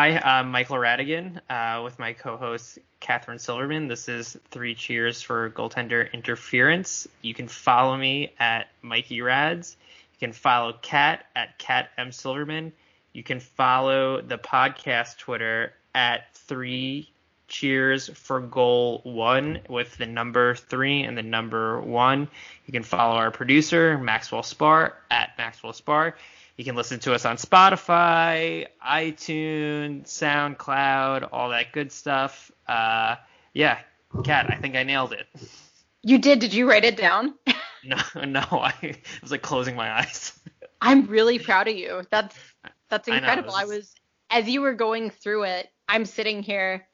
Hi, I'm Michael Radigan uh, with my co-host Catherine Silverman. This is Three Cheers for Goaltender Interference. You can follow me at Mikey Rads. You can follow Cat at Cat M Silverman. You can follow the podcast Twitter at Three Cheers for Goal One with the number three and the number one. You can follow our producer Maxwell Spar at Maxwell Spar. You can listen to us on Spotify, iTunes, SoundCloud, all that good stuff. Uh, yeah, Kat, I think I nailed it. You did. Did you write it down? no, no, I was like closing my eyes. I'm really proud of you. That's that's incredible. I, I was as you were going through it, I'm sitting here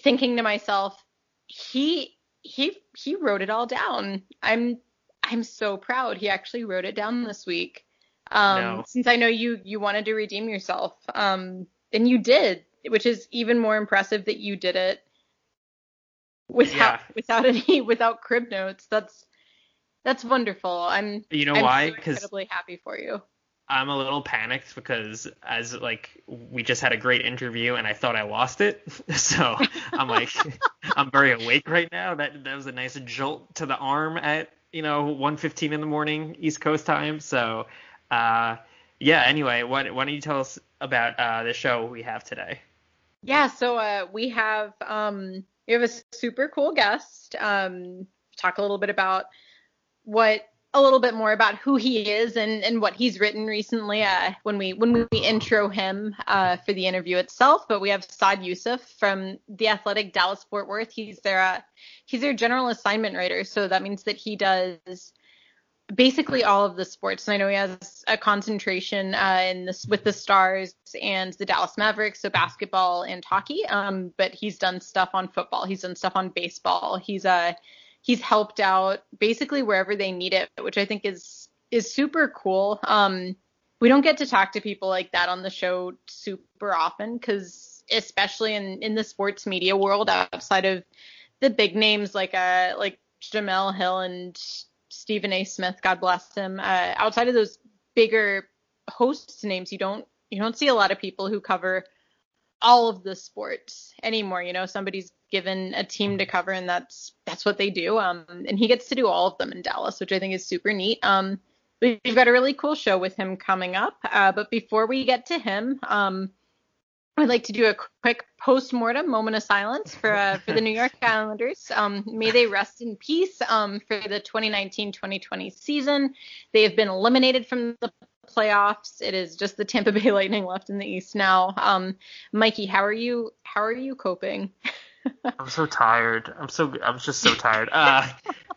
thinking to myself, he he he wrote it all down. I'm I'm so proud. He actually wrote it down this week. Um, no. Since I know you you wanted to redeem yourself, um, and you did, which is even more impressive that you did it without yeah. without any without crib notes. That's that's wonderful. I'm you know I'm why? Because so incredibly happy for you. I'm a little panicked because as like we just had a great interview and I thought I lost it. So I'm like I'm very awake right now. That that was a nice jolt to the arm at, you know, 1:15 in the morning East Coast time. So uh, yeah. Anyway, why, why don't you tell us about uh, the show we have today? Yeah. So uh, we have um, we have a super cool guest. Um, talk a little bit about what a little bit more about who he is and, and what he's written recently uh, when we when we intro him uh, for the interview itself. But we have Saad Yousuf from the Athletic Dallas Fort Worth. He's their uh, he's their general assignment writer, so that means that he does basically all of the sports. And I know he has a concentration uh, in this with the Stars and the Dallas Mavericks, so basketball and hockey. Um, but he's done stuff on football. He's done stuff on baseball. He's uh he's helped out basically wherever they need it, which I think is is super cool. Um, we don't get to talk to people like that on the show super often because especially in in the sports media world outside of the big names like uh like Jemele Hill and Stephen A. Smith, God bless him. Uh, outside of those bigger host names, you don't you don't see a lot of people who cover all of the sports anymore. You know, somebody's given a team to cover, and that's that's what they do. Um, and he gets to do all of them in Dallas, which I think is super neat. Um, we've got a really cool show with him coming up. Uh, but before we get to him, um, I'd like to do a quick post-mortem moment of silence for uh, for the New York Islanders. Um, may they rest in peace um, for the 2019-2020 season. They have been eliminated from the playoffs. It is just the Tampa Bay Lightning left in the East now. Um, Mikey, how are you? How are you coping? I'm so tired. I'm so I'm just so tired. Uh,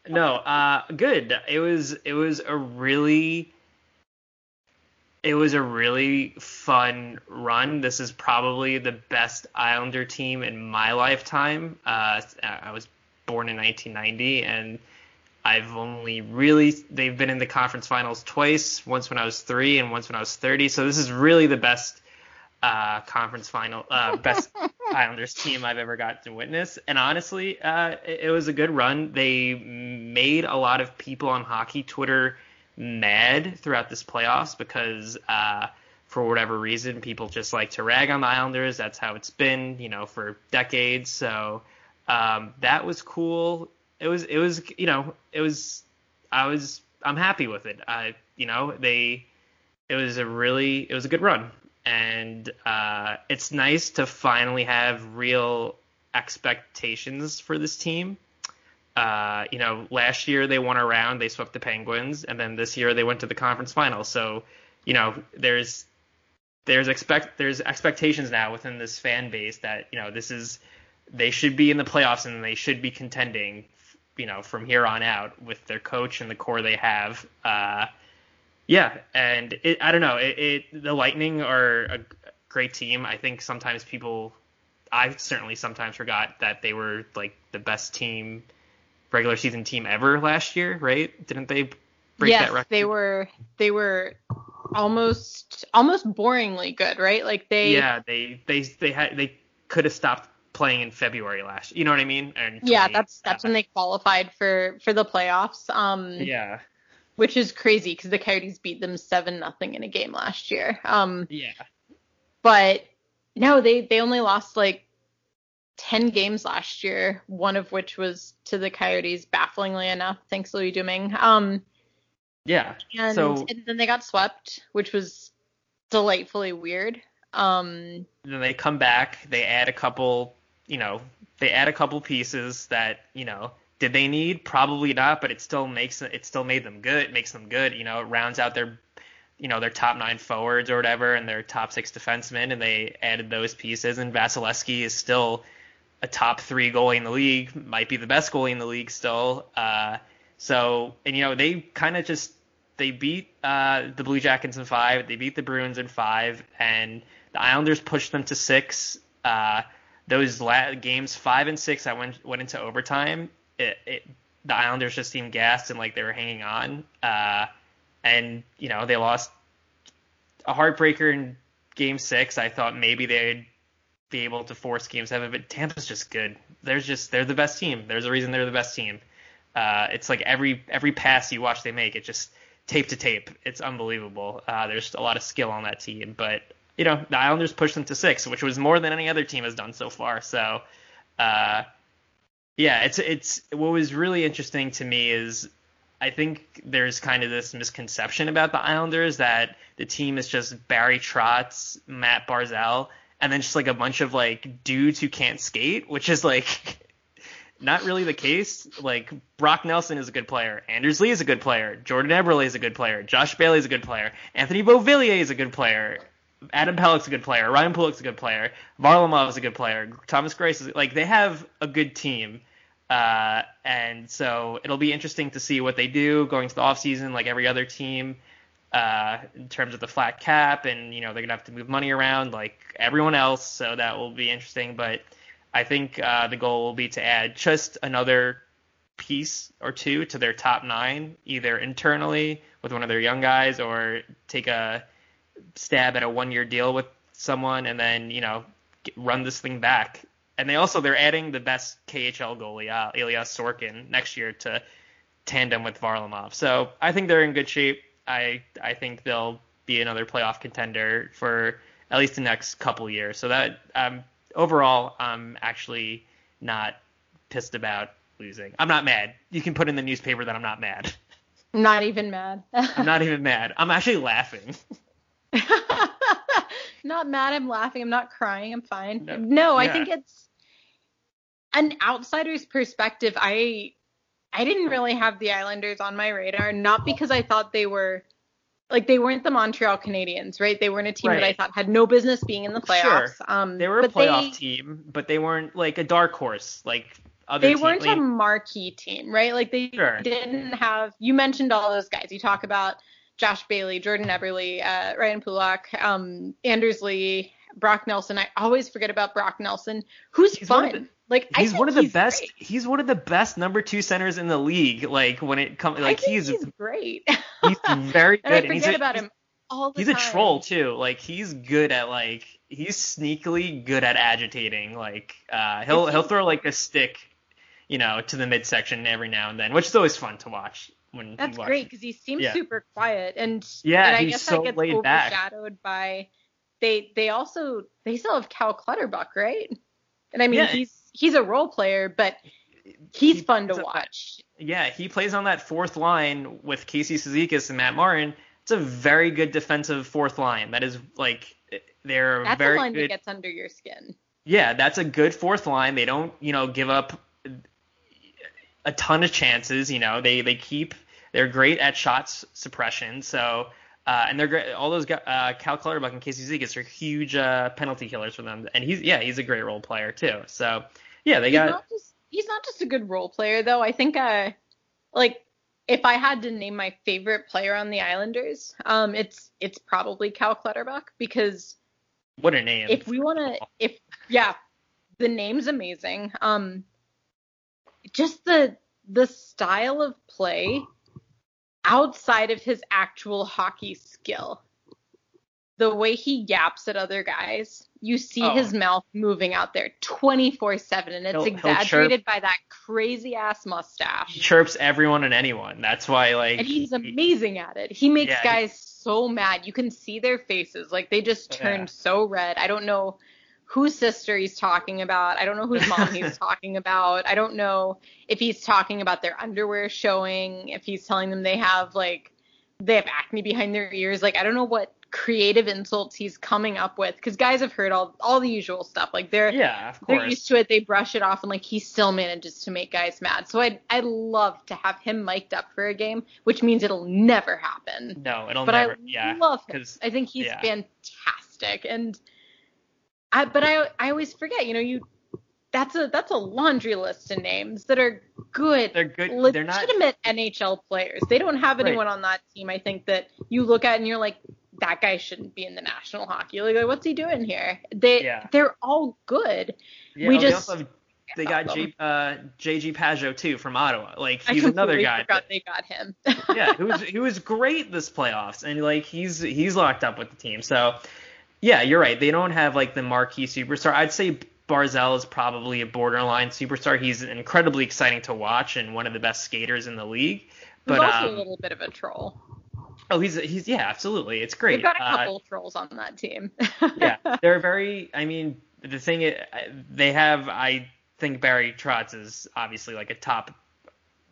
no, uh, good. It was it was a really it was a really fun run. This is probably the best Islander team in my lifetime. Uh, I was born in 1990, and I've only really they've been in the conference finals twice. Once when I was three, and once when I was 30. So this is really the best uh, conference final, uh, best Islanders team I've ever got to witness. And honestly, uh, it, it was a good run. They made a lot of people on hockey Twitter mad throughout this playoffs because uh, for whatever reason people just like to rag on the Islanders. That's how it's been, you know, for decades. So um, that was cool. It was it was you know it was I was I'm happy with it. I you know they it was a really it was a good run and uh, it's nice to finally have real expectations for this team uh, you know, last year they won a round, they swept the Penguins, and then this year they went to the conference final. So, you know, there's there's expect there's expectations now within this fan base that you know this is they should be in the playoffs and they should be contending, you know, from here on out with their coach and the core they have. Uh, yeah, and it, I don't know, it, it the Lightning are a great team. I think sometimes people, I certainly sometimes forgot that they were like the best team regular season team ever last year, right? Didn't they break yes, that record? they were they were almost almost boringly good, right? Like they Yeah, they they they had they could have stopped playing in February last. You know what I mean? And yeah, that's that's when they qualified for for the playoffs. Um Yeah. Which is crazy because the Coyotes beat them seven nothing in a game last year. Um Yeah. But No, they they only lost like 10 games last year, one of which was to the Coyotes, bafflingly enough, thanks Louis Domingue. Um, yeah. And, so, and then they got swept, which was delightfully weird. Um, then they come back, they add a couple, you know, they add a couple pieces that, you know, did they need? Probably not, but it still makes it still made them good. It makes them good. You know, it rounds out their you know their top nine forwards or whatever and their top six defensemen and they added those pieces and Vasilevskiy is still a top three goalie in the league, might be the best goalie in the league still. Uh, so, and you know, they kind of just they beat uh, the Blue Jackets in five, they beat the Bruins in five, and the Islanders pushed them to six. Uh, those la- games five and six that went went into overtime, it, it, the Islanders just seemed gassed and like they were hanging on. Uh, and you know they lost a heartbreaker in game six. I thought maybe they'd be able to force game seven, but Tampa's just good. There's just they're the best team. There's a reason they're the best team. Uh, it's like every every pass you watch they make, it just tape to tape. It's unbelievable. Uh, there's a lot of skill on that team, but you know the Islanders pushed them to six, which was more than any other team has done so far. So, uh, yeah, it's it's what was really interesting to me is I think there's kind of this misconception about the Islanders that the team is just Barry Trotz, Mat Barzal, and then just like a bunch of like dudes who can't skate, which is like not really the case. Like Brock Nelson is a good player, Anders Lee is a good player, Jordan Eberle is a good player, Josh Bailey is a good player, Anthony Beauvillier is a good player, Adam Pelech's a good player, Ryan Pulock's a good player, Varlamov is a good player, Thomas Greiss is like they have a good team. Uh, and so it'll be interesting to see what they do going to the offseason, like every other team uh, in terms of the flat cap, and you know they're gonna have to move money around like everyone else, so that will be interesting. But I think uh, the goal will be to add just another piece or two to their top nine, either internally with one of their young guys, or take a stab at a one-year deal with someone, and then you know get, run this thing back. And they also they're adding the best KHL goalie, uh, Ilya Sorokin, next year to tandem with Varlamov. So I think they're in good shape. I I think they'll be another playoff contender for at least the next couple years. So that um, overall, I'm actually not pissed about losing. I'm not mad. You can put in the newspaper that I'm not mad. Not even mad. I'm not even mad. I'm actually laughing. not mad. I'm laughing. I'm not crying. I'm fine. No, no I think it's an outsider's perspective. I I didn't really have the Islanders on my radar, not because I thought they were like they weren't the Montreal Canadiens, right? They weren't a team right. that I thought had no business being in the playoffs. Sure. Um, they were a playoff they, team, but they weren't like a dark horse like other. They weren't a marquee team, right? Like they sure. didn't have. You mentioned all those guys. You talk about Josh Bailey, Jordan Eberle, uh, Ryan Pulock, um, Anders Lee, Brock Nelson. I always forget about Brock Nelson, who's He's fun. Like he's one of the best. Great. He's one of the best number two centers in the league. Like when it comes, like he's, he's great. he's very good. and I forget he's a, about him all the he's time. a troll too. Like he's good at like he's sneakily good at agitating. Like uh, he'll he'll throw like a stick, you know, to the midsection every now and then, which is always fun to watch. When that's great because he seems yeah. super quiet and yeah, and I he's guess so that gets laid overshadowed back. by they they also they still have Cal Clutterbuck, right? And I mean Yeah. he's he's a role player, but he's He fun to on that- watch. Yeah, he plays on that fourth line with Casey Cizikas and Matt Martin. It's a very good defensive fourth line. That is like they're That's very a line good. that gets under your skin. Yeah, that's a good fourth line. They don't, you know, give up a ton of chances. You know, they they keep. They're great at shots suppression. So. Uh, and they're great. All those guys, uh, Cal Clutterbuck and Casey Zigas are huge uh, penalty killers for them. And he's yeah, he's a great role player too. So yeah, they He's got not just he's not just a good role player though. I think uh like if I had to name my favorite player on the Islanders, um it's it's probably Cal Clutterbuck because what a name. if we want to if yeah the name's amazing um just the the style of play outside of his actual hockey skill the way he yaps at other guys you see Oh. his mouth moving out there 24/7 and it's He'll- he'll exaggerated by that crazy ass mustache. he chirps everyone and anyone. That's why like and he's amazing at it. He makes Yeah, he- guys so mad. You can see their faces. Like they just oh, Yeah. turn so red. I don't know whose sister he's talking about. I don't know whose mom he's talking about. I don't know if he's talking about their underwear showing, if he's telling them they have like they have acne behind their ears. Like I don't know what creative insults he's coming up with because guys have heard all all the usual stuff. Like they're yeah, of course. they're used to it. They brush it off, and like he still manages to make guys mad. So I'd I'd love to have him mic'd up for a game, which means it'll never happen. No, it'll but never. I yeah, love him. 'cause- I think he's yeah. fantastic, and I but I I always forget. You know, you that's a that's a laundry list of names that are good they're good. They're not. legitimate NHL players. They don't have Right. anyone on that team. I think that you look at and you're like, that guy shouldn't be in the National Hockey League. Like, what's he doing here? They Yeah. they're all good. Yeah, we they just- also have- they got J, uh, JG Pageau too from Ottawa. Like he's another guy. Forgot that- they got him. yeah, he was he was great this playoffs, and like he's he's locked up with the team. So yeah, you're right. They don't have like the marquee superstar. I'd say Barzal is probably a borderline superstar. He's incredibly exciting to watch and one of the best skaters in the league. He's But also um, a little bit of a troll. oh, he's he's yeah, absolutely. It's great. They've got a Uh, couple trolls on that team. yeah, they're very. I mean, the thing is, they have. I think Barry Trotz is obviously like a top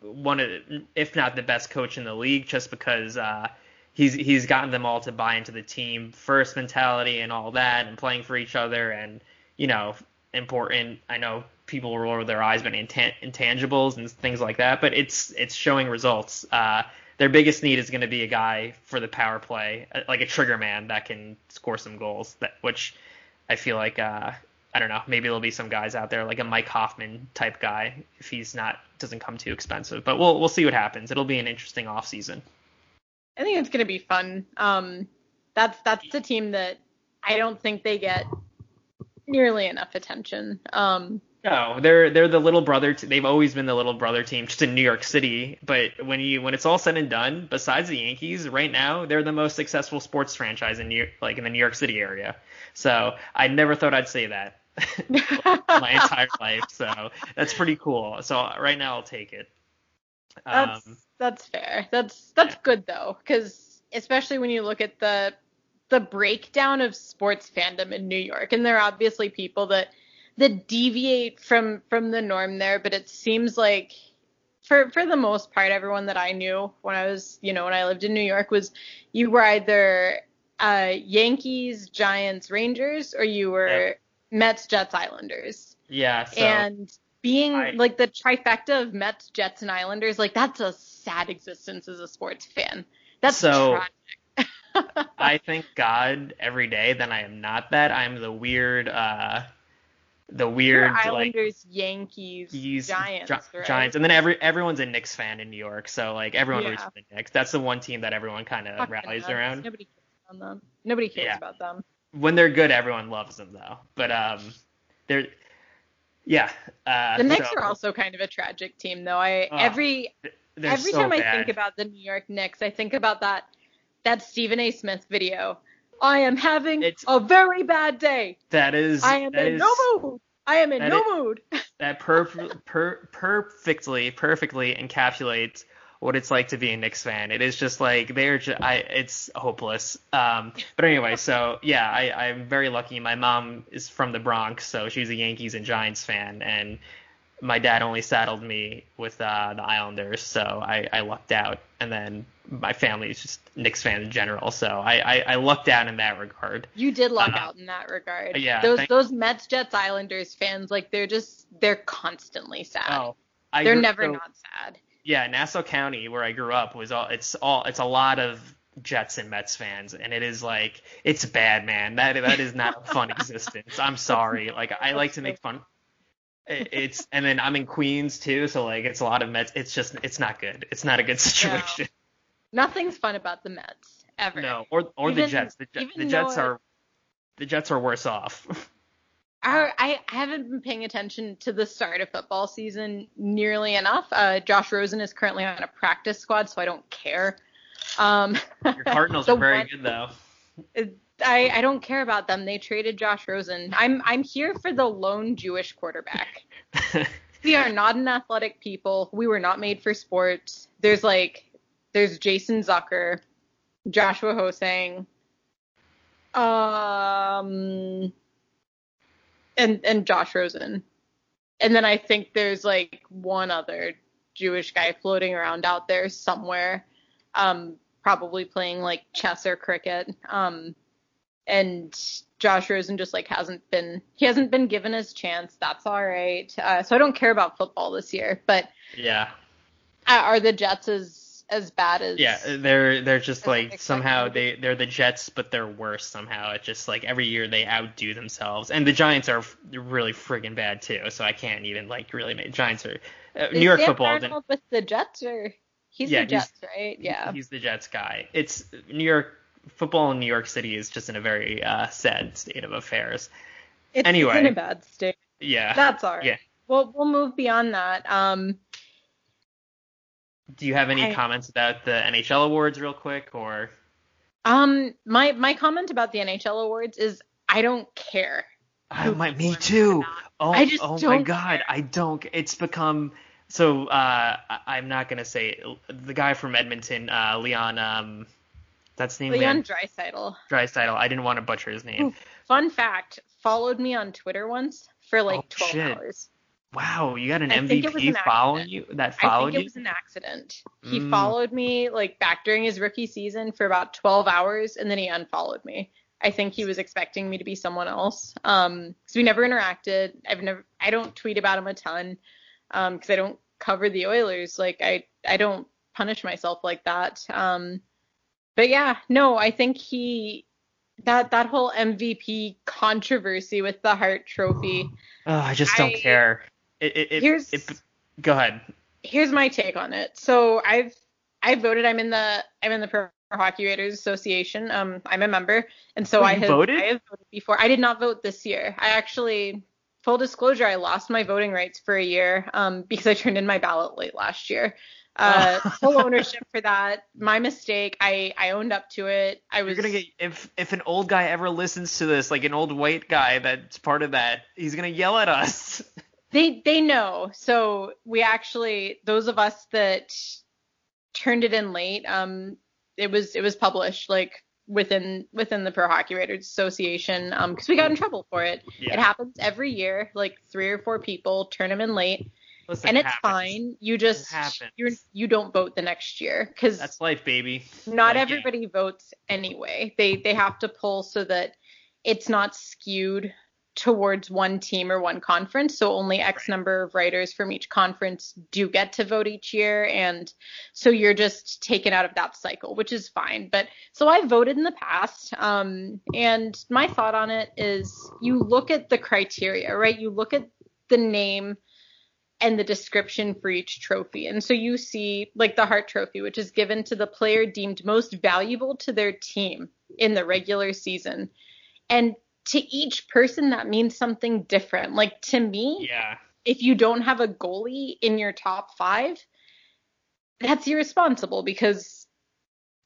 one of, if not the best coach in the league, just because uh, he's he's gotten them all to buy into the team first mentality and all that, and playing for each other, and you know, important. I know people roll their eyes, but intan- intangibles and things like that, but it's it's showing results. Uh, their biggest need is going to be a guy for the power play, uh, like a trigger man that can score some goals. That which I feel like uh, I don't know. Maybe there'll be some guys out there like a Mike Hoffman type guy if he's not doesn't come too expensive. But we'll we'll see what happens. It'll be an interesting offseason. I think it's gonna be fun. Um, that's that's a team that I don't think they get nearly enough attention. Um, No, they're they're the little brother. T- they've always been the little brother team, just in New York City. But when you when it's all said and done, besides the Yankees, right now they're the most successful sports franchise in New like in the New York City area. So I never thought I'd say that my entire life. So that's pretty cool. So right now I'll take it. That's Um, that's fair. That's that's good though, because especially when you look at the the breakdown of sports fandom in New York, and there are obviously people that that deviate from from the norm there, but it seems like for for the most part, everyone that I knew when I was you know when I lived in New York was you were either uh, Yankees, Giants, Rangers, or you were Mets, Jets, Islanders yeah. So and being I- like the trifecta of Mets, Jets, and Islanders, like that's a sad existence as a sports fan. That's So- tragic. I thank God every day that I am not that. I'm the weird, uh, the You're weird like Islanders, Yankees, Yankees, Giants, Gi- right? Giants, and then every everyone's a Knicks fan in New York, so like everyone Yeah. roots for the Knicks. That's the one team that everyone kind of rallies around. Nobody cares about them. Nobody cares Yeah. about them. When they're good, everyone loves them though. But um, they're yeah. Uh, The Knicks so are also kind of a tragic team, though. I Oh, every they're every so time I think about the New York Knicks, I think about that that Stephen A. Smith video. I am having It's- a very bad day. that is I am in is- no mood. I am in no is- mood. that perf- per- perfectly perfectly encapsulates what it's like to be a Knicks fan. It is just like they're just, I it's hopeless. Um, but anyway, so yeah, I I'm very lucky. My mom is from the Bronx, so she's a Yankees and Giants fan, and my dad only saddled me with uh, the Islanders, so I I lucked out. And then my family is just Knicks fan in general, so I I, I lucked out in that regard. You did luck Uh, out in that regard. yeah, Those thank- those Mets, Jets, Islanders fans, like they're just they're constantly sad. Oh, I they're grew- never so- not sad. yeah, Nassau County, where I grew up, was all it's all it's a lot of Jets and Mets fans, and it is like it's bad, man. That that is not a fun existence. I'm sorry. Like I like to make fun. It- It's and then I'm in Queens too, so like it's a lot of Mets. It's just it's not good. It's not a good situation. Nothing's fun about the Mets ever. No, or or the Jets. The, the Jets are the Jets are worse off. I, I haven't been paying attention to the start of football season nearly enough. Uh, Josh Rosen is currently on a practice squad, so I don't care. Um, Your Cardinals are very one- good though. I, I don't care about them. They traded Josh Rosen. I'm I'm here for the lone Jewish quarterback. we are not an athletic people. We were not made for sports. There's like there's Jason Zucker, Joshua Hosang. Um and and Josh Rosen. And then I think there's like one other Jewish guy floating around out there somewhere, um, probably playing like chess or cricket. Um, and Josh Rosen just like hasn't been he hasn't been given his chance. That's all right. Uh, so I don't care about football this year. But yeah, are the Jets as as bad as yeah they're they're just like somehow they they're the Jets but they're worse somehow it's just like every year they outdo themselves and the Giants are really friggin' bad too so I can't even like really make Giants are uh, New York Sam football with the Jets or he's Yeah, the Jets he's- right yeah he's the Jets guy it's New York football in New York City is just in a very uh, sad state of affairs it's, anyway. in a bad state yeah that's all right yeah we'll we'll move beyond that um do you have any I- comments about the NHL awards real quick or um my my comment about the NHL awards is I don't care Oh, my, me too. Oh, I just oh my god, care. I don't. It's become so. Uh, I, I'm not gonna say the guy from Edmonton, uh, Leon. Um, that's the name. Leon man. Draisaitl Drysdale. I didn't want to butcher his name. Fun fact followed me on Twitter once for like Oh, 12 shit. hours Wow, you got an I think it was MVP an following you that followed you. I think it was an accident. He Mm. followed me like back during his rookie season for about 12 hours and then he unfollowed me. I think he was expecting me to be someone else. Um, cause we never interacted. I've never, I don't tweet about him a ton. Um, cause I don't cover the Oilers. Like I, I don't punish myself like that. Um, but yeah, no, I think he, that, that whole MVP controversy with the Hart trophy. oh, I just don't I- care. It, it, it, Here's- it- go ahead. here's my take on it. So I've I voted. I'm in the I'm in the Pro Hockey Writers Association. Um, I'm a member, and so Oh, I have voted? I have voted before. I did not vote this year. I actually, full disclosure, I lost my voting rights for a year um because I turned in my ballot late last year. Uh, full ownership for that. My mistake. I I owned up to it. I was You're gonna get if if an old guy ever listens to this, like an old white guy that's part of that, he's gonna yell at us. They they know. So we actually those of us that turned it in late, um, it was it was published like within within the Pro Hockey Writers Association, um, because we got in trouble for it. Yeah. It happens every year. Like three or four people turn them in late, Listen, and it's happens. fine. You just you're you don't vote the next year because That's life, baby. not like, yeah. everybody votes anyway. They they have to pull so that it's not skewed towards one team or one conference. So only X Right. number of writers from each conference do get to vote each year, and so you're just taken out of that cycle, which is fine. But so I voted in the past, um, and my thought on it is you look at the criteria, right? You look at the name and the description for each trophy. And so you see like the Hart Trophy, which is given to the player deemed most valuable to their team in the regular season. And to each person, that means something different. Like to me, Yeah. if you don't have a goalie in your top five, that's irresponsible because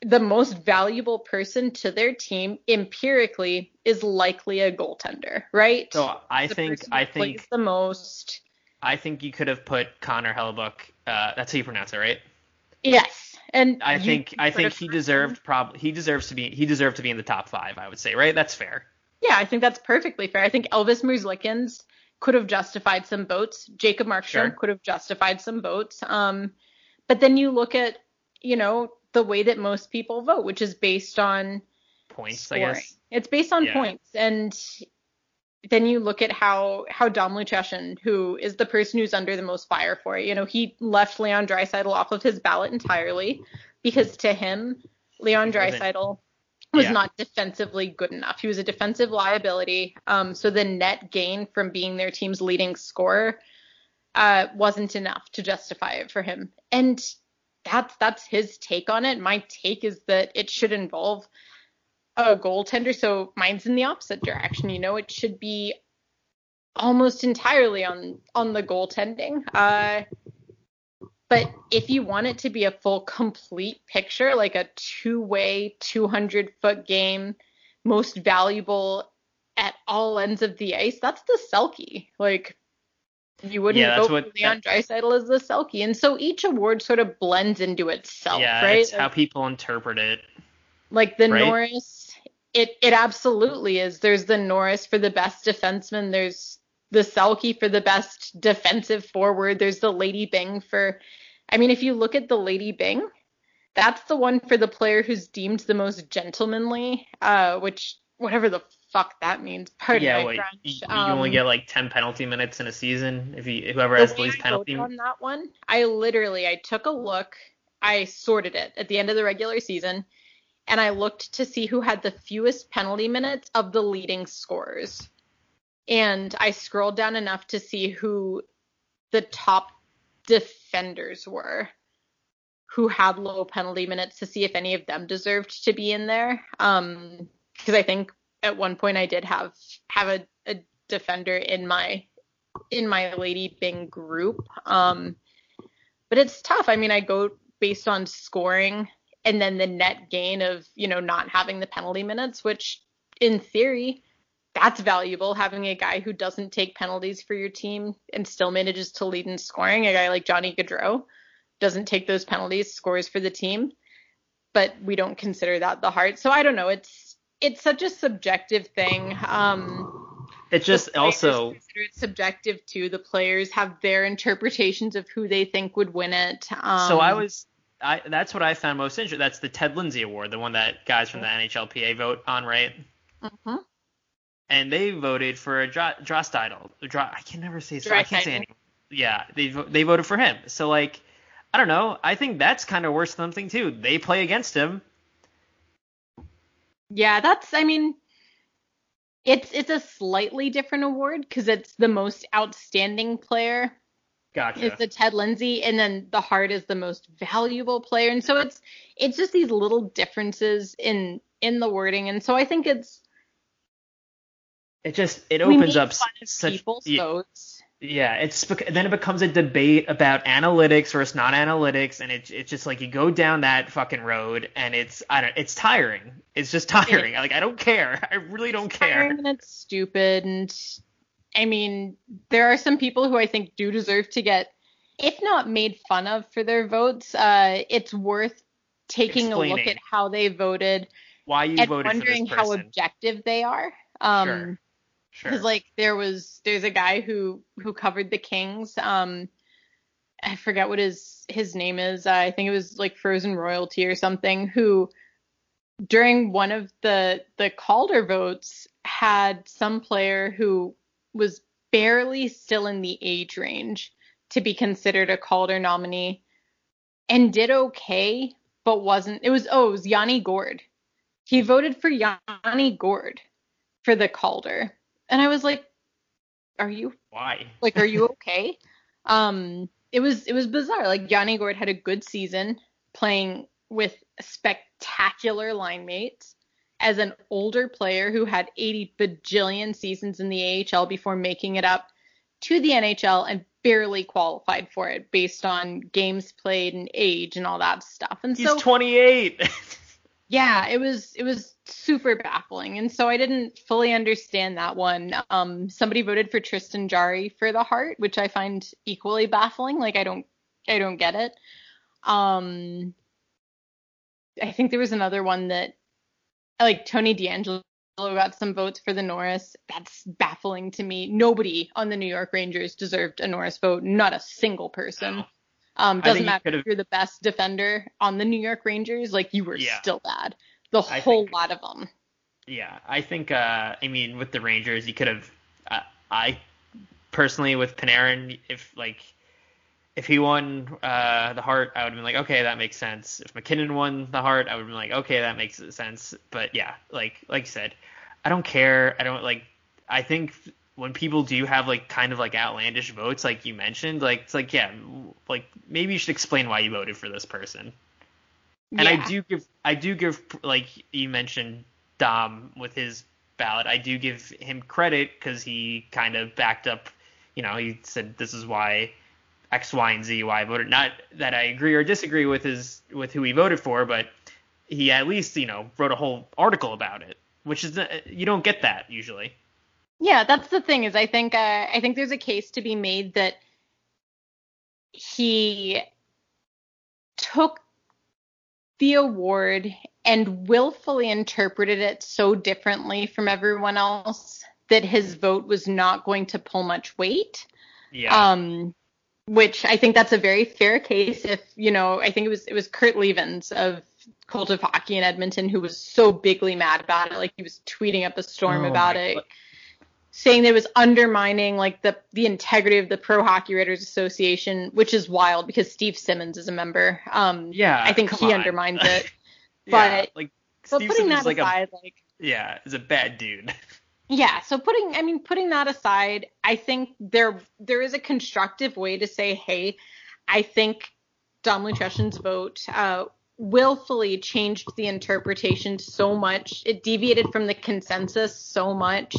the most valuable person to their team empirically is likely a goaltender, right? So I The think I think the most. I think you could have put Connor Hellebuyck. Uh, that's how you pronounce it, right? Yes, and I think I think he deserved probably he deserves to be he deserved to be in the top five. I would say, right? That's fair. Yeah, I think that's perfectly fair. I think Elvis Merzlikins could have justified some votes. Jacob Markstrom Sure. could have justified some votes. Um, but then you look at, you know, the way that most people vote, which is based on Points, I guess. It's based on Yeah. points, and then you look at how how Dom Luszczyszyn, who is the person who's under the most fire for it, you know, he left Leon Draisaitl off of his ballot entirely because to him, Leon Draisaitl was Yeah. not defensively good enough. He was a defensive liability. Um, so the net gain from being their team's leading scorer uh, wasn't enough to justify it for him. And that's that's his take on it. My take is that it should involve a goaltender. So mine's in the opposite direction. You know, it should be almost entirely on on the goaltending. Uh, but if you want it to be a full complete picture, like a two-way, 200-foot game, most valuable at all ends of the ice, that's the Selke. Like you wouldn't Yeah, vote what- for Leon Draisaitl as the Selke, and so each award sort of blends into itself, yeah, right? it's how people interpret it. Like the Right? Norris, it it absolutely is. There's the Norris for the best defenseman. There's the Selke for the best defensive forward. There's the Lady Byng for I mean, if you look at the Lady Byng, that's the one for the player who's deemed the most gentlemanly, uh, which whatever the fuck that means. Pardon yeah, my wait, French. you, you Um, only get like 10 penalty minutes in a season if you whoever has the least penalty. on that one, I literally I took a look, I sorted it at the end of the regular season, and I looked to see who had the fewest penalty minutes of the leading scorers. And I scrolled down enough to see who the top defenders were who had low penalty minutes to see if any of them deserved to be in there. Um, because I think at one point I did have have a, a defender in my in my Lady Byng group. Um, but it's tough. I mean, I go based on scoring and then the net gain of you know not having the penalty minutes, which in theory that's valuable having a guy who doesn't take penalties for your team and still manages to lead in scoring. A guy like Johnny Gaudreau doesn't take those penalties, scores for the team, but we don't consider that the Hart. So I don't know. It's it's such a subjective thing. Um, It just also consider it subjective too. The players have their interpretations of who they think would win it. Um, so I was I that's what I found most interesting. That's the Ted Lindsay Award, the one that guys from the NHLPA vote on, right? Mhm. And they voted for Draisaitl. Dra- I can never say his I can't say Draisaitl. any. Yeah, they they voted for him. So like, I don't know. I think that's kind of worse than something too. They play against him. Yeah, that's. I mean, it's it's a slightly different award because it's the most outstanding player Gotcha. is the Ted Lindsay, and then the Hart is the most valuable player, and so it's it's just these little differences in in the wording, and so I think it's it just it opens up such people's yeah, votes. yeah, it's then it becomes a debate about analytics versus non-analytics, and it, it's just like you go down that fucking road, and it's I don't it's tiring. It's just tiring. Like I don't care. I really don't care. and it's stupid and I mean there are some people who I think do deserve to get if not made fun of for their votes uh it's worth taking a look at how they voted Why you and voted wondering how objective they are um Sure. Sure. because like there was there's a guy who who covered the Kings um I forget what his his name is. I think it was like Frozen Royalty or something. Who during one of the the Calder votes had some player who was barely still in the age range to be considered a Calder nominee and did okay, but wasn't. It was oh, it was Yanni Gourde. He voted for Yanni Gourde for the Calder, and I was like, "Are you Why? like, are you okay? um, it was it was bizarre. Like Yanni Gourde had a good season playing with spectacular line mates as an older player who had 80 bajillion seasons in the AHL before making it up to the NHL and barely qualified for it based on games played and age and all that stuff. And He's so 28. yeah, it was it was super baffling, and so I didn't fully understand that one. Um, somebody voted for Tristan Jarry for the Hart, which I find equally baffling. Like I don't I don't get it. Um, I think there was another one that like Tony DeAngelo got some votes for the Norris. That's baffling to me. Nobody on the New York Rangers deserved a Norris vote. Not a single person. No. Um, doesn't matter if you're the best defender on the New York Rangers. Like you were Yeah. still bad. The I whole think- lot of them. yeah, I think. Uh, I mean, with the Rangers, you could have. Uh, I personally, with Panarin, if like. If he won uh, the Hart, I would have been like, okay, that makes sense. If MacKinnon won the Hart, I would have been like, okay, that makes sense. But yeah, like like you said, I don't care. I don't like. I think when people do have like kind of like outlandish votes, like you mentioned, like it's like yeah, like maybe you should explain why you voted for this person. Yeah. And I do give I do give like you mentioned Dom with his ballot. I do give him credit because he kind of backed up. You know, he said this is why X, Y, and Z why I voted. Not that I agree or disagree with his with who he voted for, but he at least you know wrote a whole article about it, which is uh, you don't get that usually. Yeah, that's the thing is I think uh, I think there's a case to be made that he took the award and willfully interpreted it so differently from everyone else that his vote was not going to pull much weight. Yeah. Um, which I think that's a very fair case. If you know, I think it was it was Kurt Leavins of Cult of Hockey in Edmonton who was so bigly mad about it. Like he was tweeting up a storm Oh about it, God. saying that it was undermining like the the integrity of the Pro Hockey Writers Association, which is wild because Steve Simmons is a member. Um, yeah. I think he on. undermines it. yeah, but- like But putting Simmons that is like aside, like yeah, is a bad dude. Yeah, so putting I mean putting that aside, I think there there is a constructive way to say, hey, I think Dom Luszczyszyn's vote uh, willfully changed the interpretation so much, it deviated from the consensus so much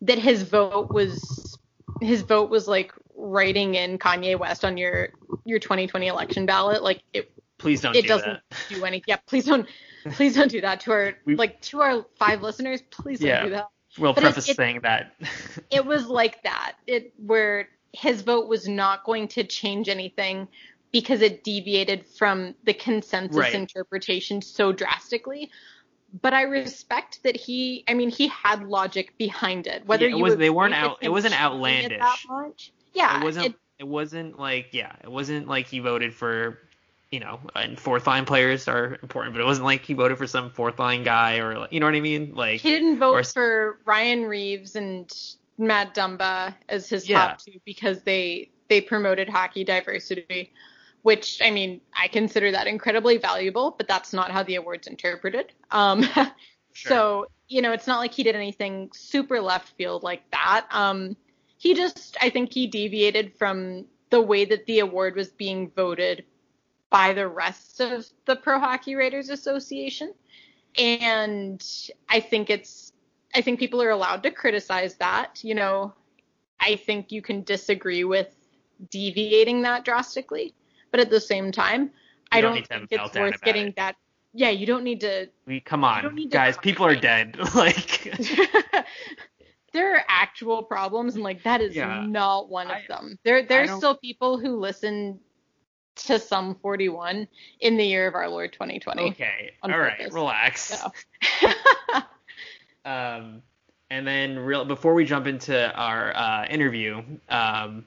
that his vote was his vote was like writing in Kanye West on your your 2020 election ballot. Like it Please don't do that. it do doesn't that. do any. Yeah, please don't please don't do that to our We- like to our five listeners. Please don't Yeah. do that We'll But preface it- saying that. it was like that. It where his vote was not going to change anything because it deviated from the consensus Right. interpretation so drastically. But I respect that he I mean he had logic behind it. Whether Yeah, it you was, they weren't out- it wasn't changing it that outlandish. much. Yeah, it wasn't it- it wasn't like yeah it wasn't like he voted for you know and fourth line players are important but it wasn't like he voted for some fourth line guy or like, you know what i mean like he didn't vote or for Ryan Reaves and Matt Dumba as his Yeah. top two because they they promoted hockey diversity, which I mean I consider that incredibly valuable, but that's not how the award's interpreted. Um, Sure. so you know it's not like he did anything super left field like that. Um, he just I think he deviated from the way that the award was being voted by the rest of the Pro Hockey Writers Association and I think it's I think people are allowed to criticize that. You know, I think you can disagree with deviating that drastically, but at the same time, I don't don't, need to have a think it's worth getting it. that. Yeah, you don't need to. we come on guys people are dead like there are actual problems, and like that is Yeah. not one of I- them. There, there's don't- still people who listen to some 41 in the year of our Lord 2020. okay all right purpose. relax So. um and then real before we jump into our uh, interview um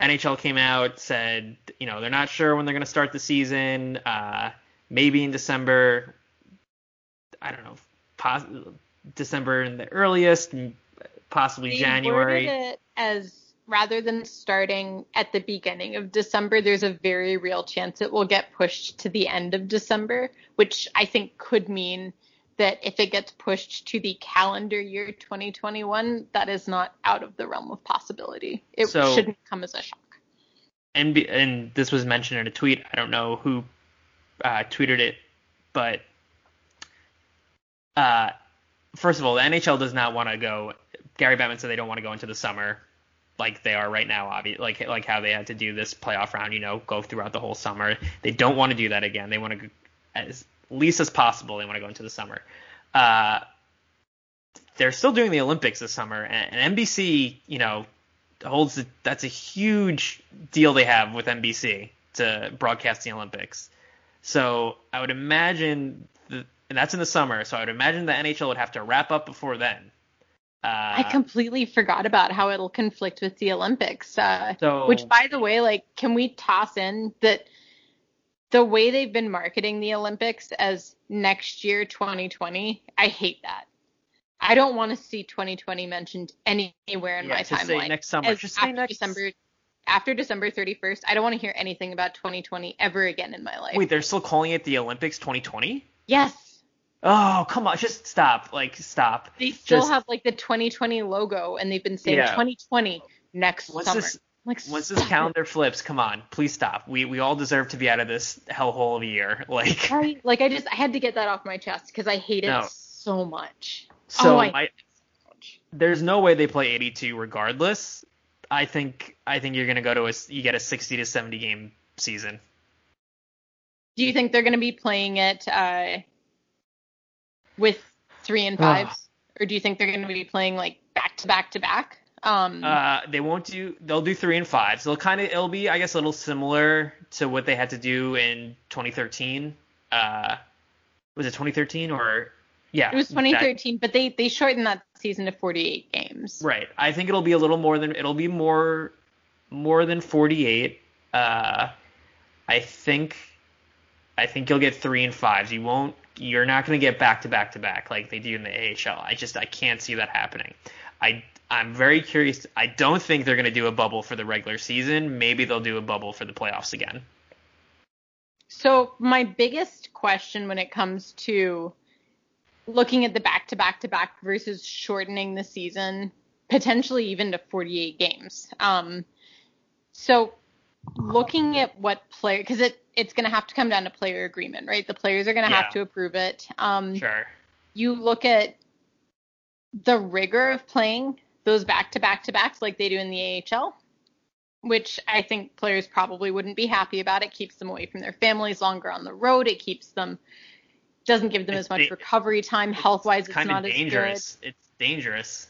NHL came out said you know they're not sure when they're going to start the season uh maybe in December I don't know pos- December in the earliest possibly They January worded it as rather than starting at the beginning of December, there's a very real chance it will get pushed to the end of December, which I think could mean that if it gets pushed to the calendar year 2021, that is not out of the realm of possibility. It So- shouldn't come as a shock. and be, and this was mentioned in a tweet. I don't know who uh, tweeted it, but uh, first of all, the NHL does not want to go. Gary Bettman said they don't want to go into the summer like they are right now. Obviously, like like how they had to do this playoff round. You know, go throughout the whole summer. They don't want to do that again. They want to as least as possible. They want to go into the summer. Uh, they're still doing the Olympics this summer, and, and NBC, you know, holds the, that's a huge deal they have with NBC to broadcast the Olympics. So I would imagine, the, and that's in the summer. So I would imagine the NHL would have to wrap up before then. Uh, I completely forgot about how it'll conflict with the Olympics. Uh, so Which, by the way, like, can we toss in that the way they've been marketing the Olympics as next year 2020? I hate that. I don't want to see 2020 mentioned anywhere in yeah, my just say next summer. As Just say after next. December, after December 31st, I don't want to hear anything about 2020 ever again in my life. Wait, they're still calling it the Olympics 2020? yes, Oh, come on, just stop. Like, stop. they still Just- have like the 2020 logo, and they've been saying Yeah. 2020 next Once summer. this like, once this stop it. calendar flips, come on, please stop. We we all deserve to be out of this hellhole of a year. Like, Right? Like I just I had to get that off my chest because I hate it No. so much. so oh, I my hate it so much. there's no way they play 82 regardless. I think I think you're gonna go to a you get a 60 to 70 game season. Do you think they're going to be playing it uh, with three and fives, or do you think they're going to be playing like back to back to back? Um, Uh, they won't do. They'll do three and fives. So they'll kind of. It'll be, I guess, a little similar to what they had to do in 2013. Uh, was it 2013 or Yeah, It was that- 2013, but they they shortened that season to 48 games. Right. I think it'll be a little more than it'll be more more than 48. Uh, I think I think you'll get three and fives. You won't. You're not going to get back to back to back like they do in the AHL. I just I can't see that happening. I I'm very curious. I don't think they're going to do a bubble for the regular season. Maybe they'll do a bubble for the playoffs again. So my biggest question when it comes to looking at the back to back to back versus shortening the season, potentially even to 48 games. Um, so looking at what player, because it it's going to have to come down to player agreement, right? The players are going to Yeah. have to approve it. Um, Sure. you look at the rigor of playing those back to back to backs like they do in the AHL, which I think players probably wouldn't be happy about. It keeps them away from their families longer on the road. It keeps them doesn't give them It's as much da- recovery time health wise. It's, kind not of as dangerous. It's dangerous.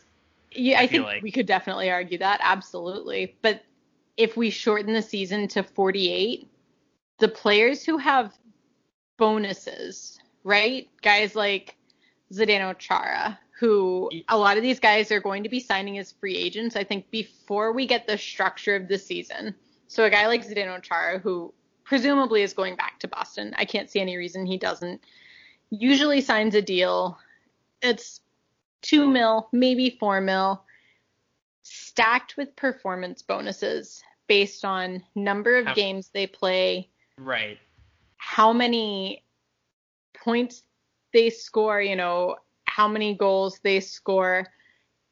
Yeah, I, I think like. we could definitely argue that absolutely. But if we shorten the season to 48, the players who have bonuses, right? Guys like Zdeno Chara, who a lot of these guys are going to be signing as free agents, I think, before we get the structure of the season. So a guy like Zdeno Chara, who presumably is going back to Boston, I can't see any reason he doesn't, usually signs a deal. It's two mil, maybe four mil, stacked with performance bonuses based on number of How- games they play, Right. how many points they score, you know, how many goals they score.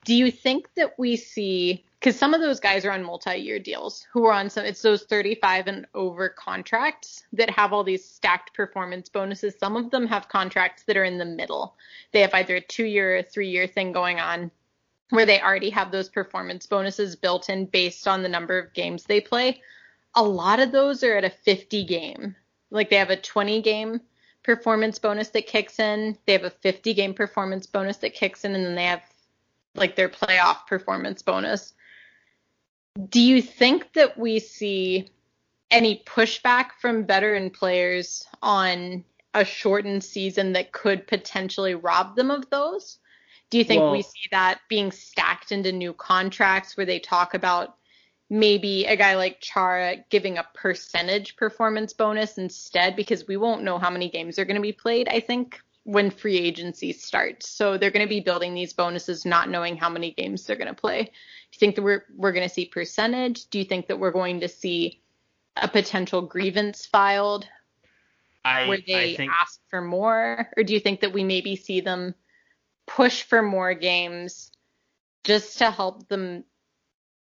Do you think that we see because some of those guys are on multi-year deals who are on some it's those 35 and over contracts that have all these stacked performance bonuses. Some of them have contracts that are in the middle. They have either a 2-year or 3-year thing going on where they already have those performance bonuses built in based on the number of games they play. A lot of those are at a 50 game. Like they have a 20 game performance bonus that kicks in. They have a 50 game performance bonus that kicks in, and then they have like their playoff performance bonus. Do you think that we see any pushback from veteran players on a shortened season that could potentially rob them of those? Do you think Well- we see that being stacked into new contracts where they talk about maybe a guy like Chara giving a percentage performance bonus instead because we won't know how many games are going to be played, I think, when free agency starts. So they're going to be building these bonuses not knowing how many games they're going to play. Do you think that we're we're going to see percentage? Do you think that we're going to see a potential grievance filed I where they I think ask for more or do you think that we maybe see them push for more games just to help them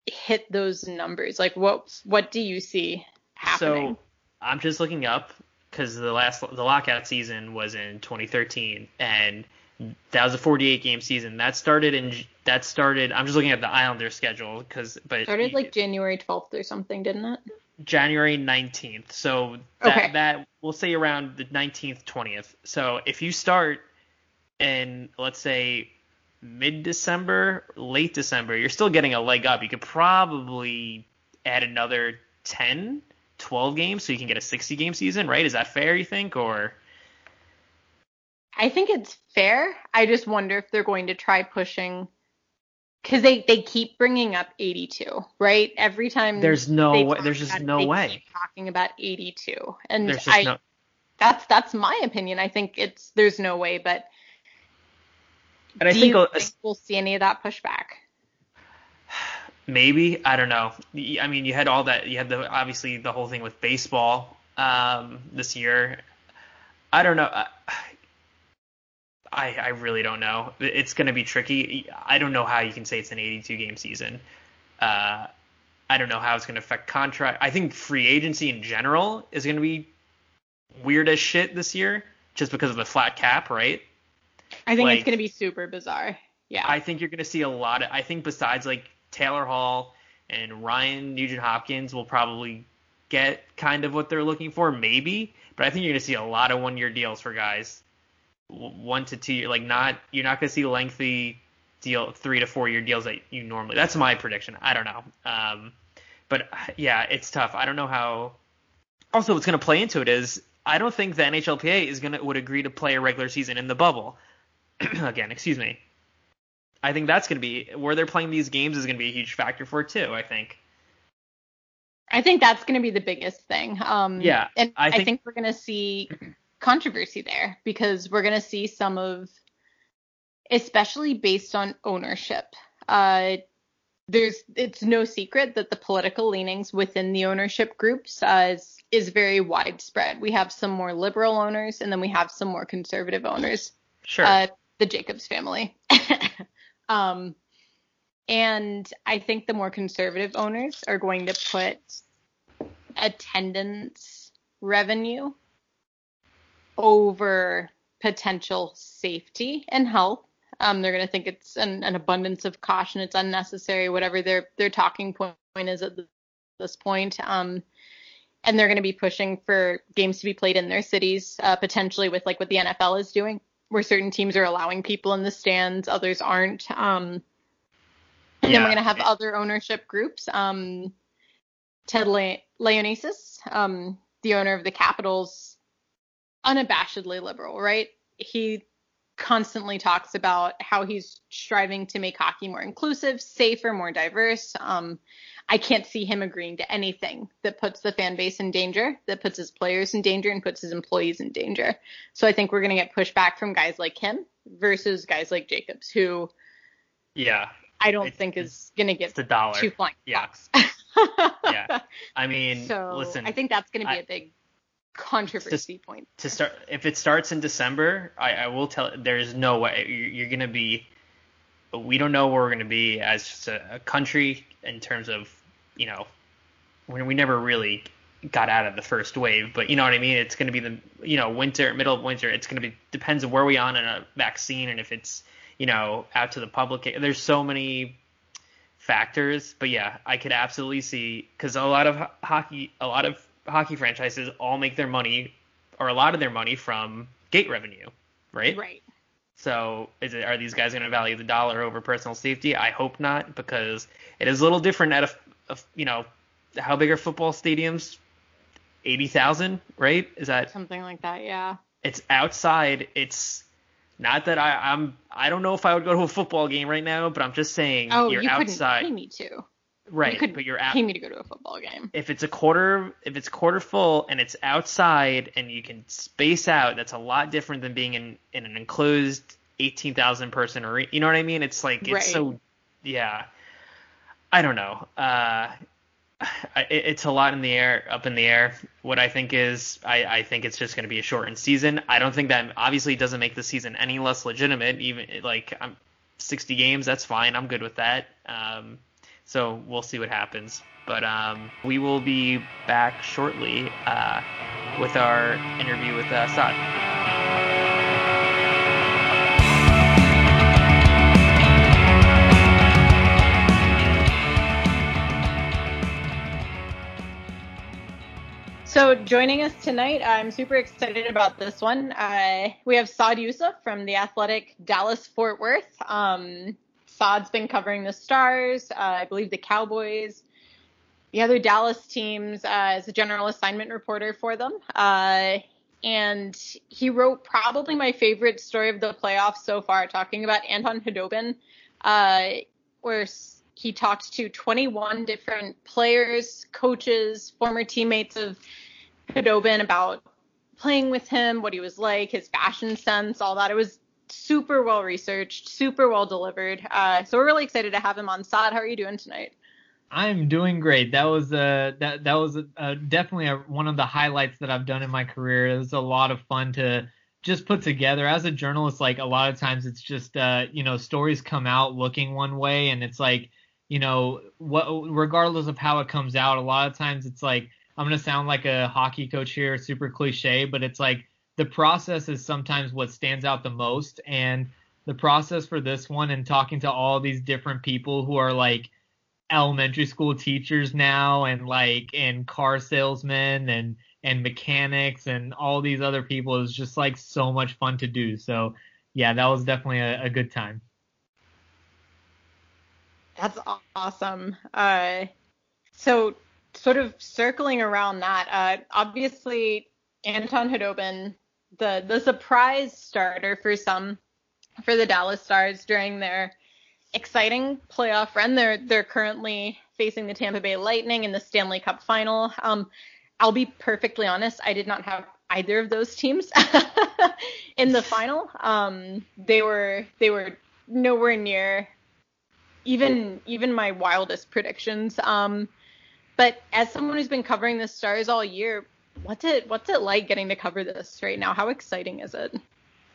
hit those numbers like what what do you see happening So I'm just looking up because the last the lockout season was in 2013, and that was a 48 game season. That started in that started. I'm just looking at the Islanders schedule because but It started like January 12th or something didn't it January 19th. So that, Okay. that we'll say around the 19th, 20th. So if you start in let's say mid December, late December, you're still getting a leg up. You could probably add another 10, 12 games so you can get a 60 game season, right? Is that fair, you think? Or I think it's fair I just wonder if they're going to try pushing because they they keep bringing up 82 right every time there's no way, there's just about it, no way. talking about 82 and I no that's that's my opinion I think it's there's no way but and I do think, a- think we'll see any of that pushback maybe I don't know. I mean, you had all that. You had the obviously the whole thing with baseball um, this year. I don't know. I I I really don't know. It's going to be tricky. I don't know how you can say it's an 82 game season. Uh, I don't know how it's going to affect contract. I think free agency in general is going to be weird as shit this year, just because of the flat cap, right? I think Like- it's going to be super bizarre yeah I think you're going to see a lot of. I think besides like Taylor Hall and Ryan Nugent Hopkins will probably get kind of what they're looking for, maybe. But I think you're going to see a lot of one year deals for guys, one to two year. Like not you're not going to see lengthy deal three to four year deals that you normally. That's my prediction. I don't know. Um, but yeah, it's tough. I don't know how. Also, what's going to play into it is I don't think the NHLPA is going to would agree to play a regular season in the bubble. again, excuse me. I think that's going to be where they're playing these games is going to be a huge factor for it too. I think. I think that's going to be the biggest thing. Um, Yeah, and I I think- think, we're going to see controversy there because we're going to see some of, especially based on ownership. Uh, there's it's no secret that the political leanings within the ownership groups uh, is, is very widespread. We have some more liberal owners and then we have some more conservative owners Sure. uh, the Jacobs family. um, and I think the more conservative owners are going to put attendance revenue over potential safety and health. Um, they're going to think it's an, an abundance of caution, it's unnecessary, whatever their their talking point is at this point. Um, and they're going to be pushing for games to be played in their cities, uh, potentially with like what the NFL is doing, where certain teams are allowing people in the stands, others aren't. Um, and then we're going to have other ownership groups. Um, Ted Le- Leonesis, um, the owner of the Capitals, unabashedly liberal, right? He constantly talks about how he's striving to make hockey more inclusive, safer, more diverse. Um, I can't see him agreeing to anything that puts the fan base in danger, that puts his players in danger, and puts his employees in danger. So I think we're going to get pushback from guys like him versus guys like Jacobs, who yeah. I don't think is going to get the dollar. two flying Yeah. Yeah. I mean, So listen. I think that's going to be I- a big controversy point. to start if it starts in December, I, I will tell there's no way you're, you're gonna be. We don't know where we're gonna be as a, a country in terms of you know, we, we never really got out of the first wave, but you know what I mean. It's gonna be the you know winter, middle of winter. It's gonna be depends on where we on in a vaccine and if it's you know out to the public. There's so many factors, but yeah, I could absolutely see because a lot of ho- hockey, a lot of hockey franchises all make their money or a lot of their money from gate revenue, right? Right. So is it, are these guys going to value the dollar over personal safety? I hope not, because it is a little different at a, a you know, how big are football stadiums? Eighty thousand, right? Is that Something like that, yeah. it's outside. It's not that I, I'm. I don't know if I would go to a football game right now, but I'm just saying Oh, you're you outside, couldn't pay me to. Right? you could but you're out. pay me to go to a football game. if it's a quarter if it's quarter full and it's outside and you can space out that's a lot different than being in in an enclosed 18,000 person arena you know what I mean it's like it's Right. so yeah I don't know uh it- it's a lot in the air up in the air what I think is I, I think it's just going to be a shortened season I don't think that obviously doesn't make the season any less legitimate even like I'm 60 games that's fine I'm good with that um so we'll see what happens. But um, we will be back shortly uh, with our interview with uh, Saad. So joining us tonight, I'm super excited about this one. Uh, we have Saad Yousuf from the Athletic Dallas Fort Worth. Um, Saad's been covering the Stars, uh, I believe the Cowboys, the other Dallas teams uh, as a general assignment reporter for them. Uh, and he wrote probably my favorite story of the playoffs so far, talking about Anton Khudobin, uh, where he talked to 21 different players, coaches, former teammates of Khudobin about playing with him, what he was like, his fashion sense, all that. It was super well researched, super well delivered. Uh, so we're really excited to have him on. Saad, how are you doing tonight? I'm doing great. That was uh that that was uh, definitely a, one of the highlights that I've done in my career. It was a lot of fun to just put together. As a journalist, like a lot of times it's just uh you know stories come out looking one way, and it's like you know what regardless of how it comes out, a lot of times it's like I'm gonna sound like a hockey coach here, super cliche, but it's like the process is sometimes what stands out the most, and the process for this one and talking to all these different people who are like elementary school teachers now and like and car salesmen and and mechanics and all these other people is just like so much fun to do. So yeah that was definitely a, a good time. That's awesome. Uh, so, sort of circling around that, uh, obviously Anton Khudobin, the the surprise starter for some for the Dallas Stars during their exciting playoff run. They're they're currently facing the Tampa Bay Lightning in the Stanley Cup final. Um, I'll be perfectly honest, I did not have either of those teams in the final. Um, they were they were nowhere near even even my wildest predictions. Um, but as someone who's been covering the Stars all year, what's it what's it like getting to cover this right now? How exciting is it?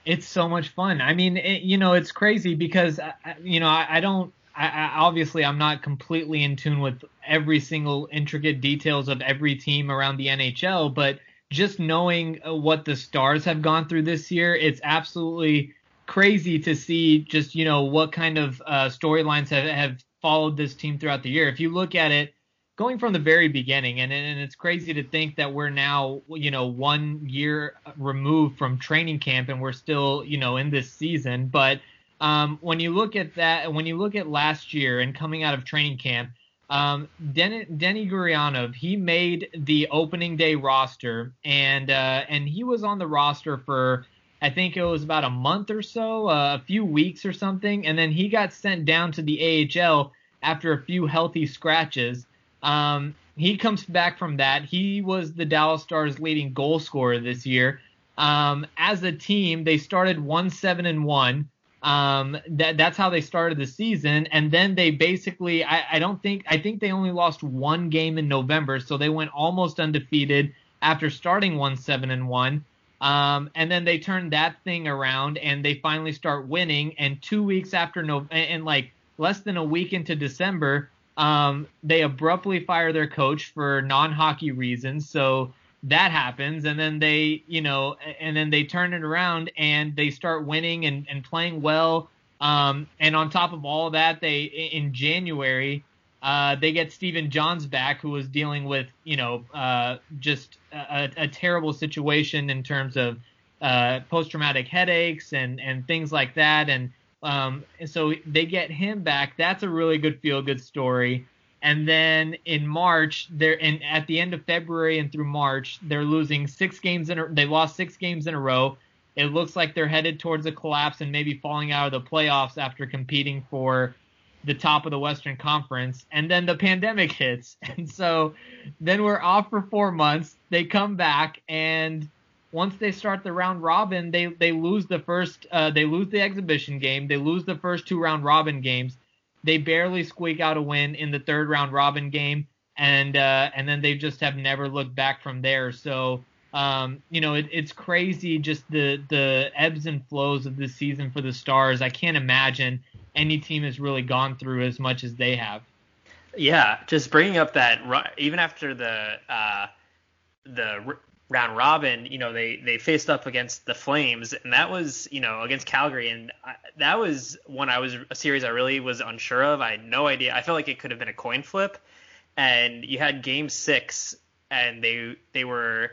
It's so much fun. I mean, it, you know, it's crazy because uh, uh, you know I, I don't. I, I, obviously, I'm not completely in tune with every single intricate details of every team around the NHL, but just knowing uh, what the Stars have gone through this year, it's absolutely crazy to see just you know what kind of uh, storylines have, have followed this team throughout the year. If you look at it going from the very beginning, and and it's crazy to think that we're now you know one year removed from training camp and we're still you know in this season. But um, when you look at that, when you look at last year and coming out of training camp, um, Den- Denny Gurianov, he made the opening day roster, and uh, and he was on the roster for I think it was about a month or so, uh, a few weeks or something, and then he got sent down to the AHL after a few healthy scratches. Um, he comes back from that. He was the Dallas Stars' leading goal scorer this year. Um, as a team, they started one seven and one. Um, that that's how they started the season, and then they basically, I, I don't think, I think they only lost one game in November, so they went almost undefeated after starting one seven and one. Um, and then they turned that thing around and they finally start winning. And two weeks after no, and, and like less than a week into December, um, they abruptly fire their coach for non-hockey reasons. So that happens, and then they, you know, and then they turn it around and they start winning and, and playing well. Um, and on top of all that, they in January uh, they get Stephen Johns back, who was dealing with, you know, uh, just a, a, terrible situation in terms of uh, post-traumatic headaches and and things like that. And um, and so they get him back. That's a really good feel good story. And then in March, they're and at the end of February and through March, they're losing six games in a, they lost six games in a row. It looks like they're headed towards a collapse and maybe falling out of the playoffs after competing for the top of the Western Conference. And then the pandemic hits. And so then we're off for four months. They come back and once they start the round robin, they they lose the first uh, they lose the exhibition game, they lose the first two round robin games. They barely squeak out a win in the third round robin game, and uh, and then they just have never looked back from there. So um, you know it, it's crazy just the the ebbs and flows of this season for the Stars. I can't imagine any team has really gone through as much as they have. Yeah, just bringing up that even after the uh, the round robin, you know, they they faced up against the Flames, and that was you know against Calgary, and I, that was one I was a series I really was unsure of. I had no idea. I felt like it could have been a coin flip, and you had Game Six, and they they were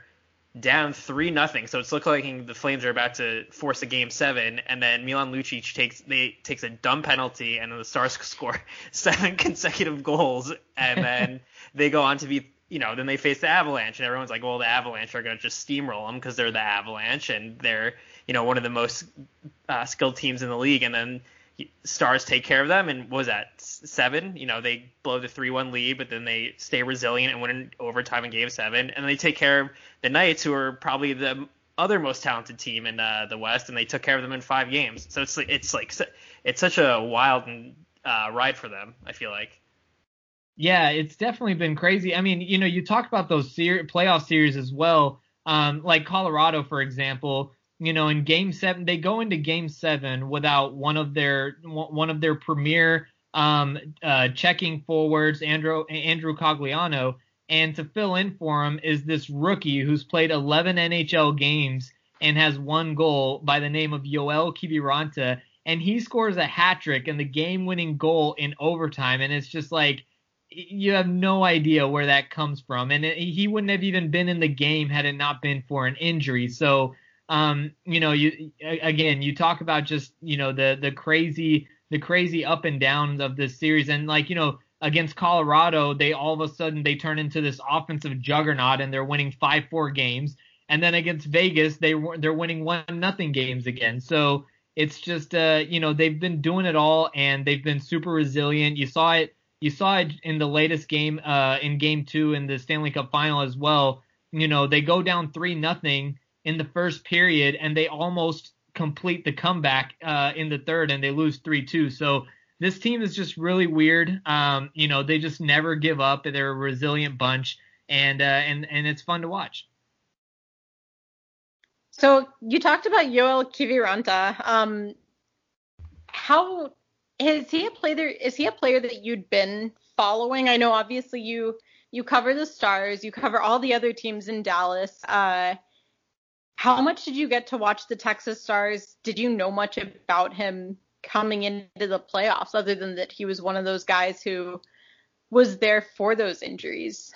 down three nothing. So it's looking like the Flames are about to force a game seven, and then Milan Lucic takes they takes a dumb penalty, and then the Stars score seven consecutive goals, and then they go on to be you know, then they face the Avalanche, and everyone's like, well, the Avalanche are going to just steamroll them because they're the Avalanche, and they're, you know, one of the most uh, skilled teams in the league. And then Stars take care of them, and was that seven? You know, they blow the three-one lead, but then they stay resilient and win in overtime in Game Seven, and they take care of the Knights, who are probably the other most talented team in uh, the West, and they took care of them in five games. So it's it's like it's such a wild uh, ride for them. I feel like. Yeah, it's definitely been crazy. I mean, you know, you talk about those ser- playoff series as well. Um, like Colorado, for example, you know, in Game Seven, they go into Game Seven without one of their one of their premier um, uh, checking forwards, Andrew Andrew Cogliano, and to fill in for him is this rookie who's played 11 NHL games and has one goal by the name of Yoel Kiviranta, and he scores a hat trick and the game-winning goal in overtime, and it's just like you have no idea where that comes from, and it, he wouldn't have even been in the game had it not been for an injury. So, um, you know, you again, you talk about just you know the the crazy the crazy up and downs of this series, and like you know against Colorado, they all of a sudden they turn into this offensive juggernaut and they're winning five four games, and then against Vegas they they're winning one nothing games again. So it's just uh, you know they've been doing it all and they've been super resilient. You saw it you saw it in the latest game uh, in game two in the Stanley Cup final as well. You know they go down three nothing in the first period and they almost complete the comeback uh, in the third and they lose three two. So this team is just really weird. Um, you know they just never give up. They're a resilient bunch and uh, and and it's fun to watch. So you talked about Joel Kiviranta. Um, how is he a player? Is he a player that you'd been following? I know obviously you you cover the Stars, you cover all the other teams in Dallas. Uh, how much did you get to watch the Texas Stars? Did you know much about him coming into the playoffs, other than that he was one of those guys who was there for those injuries?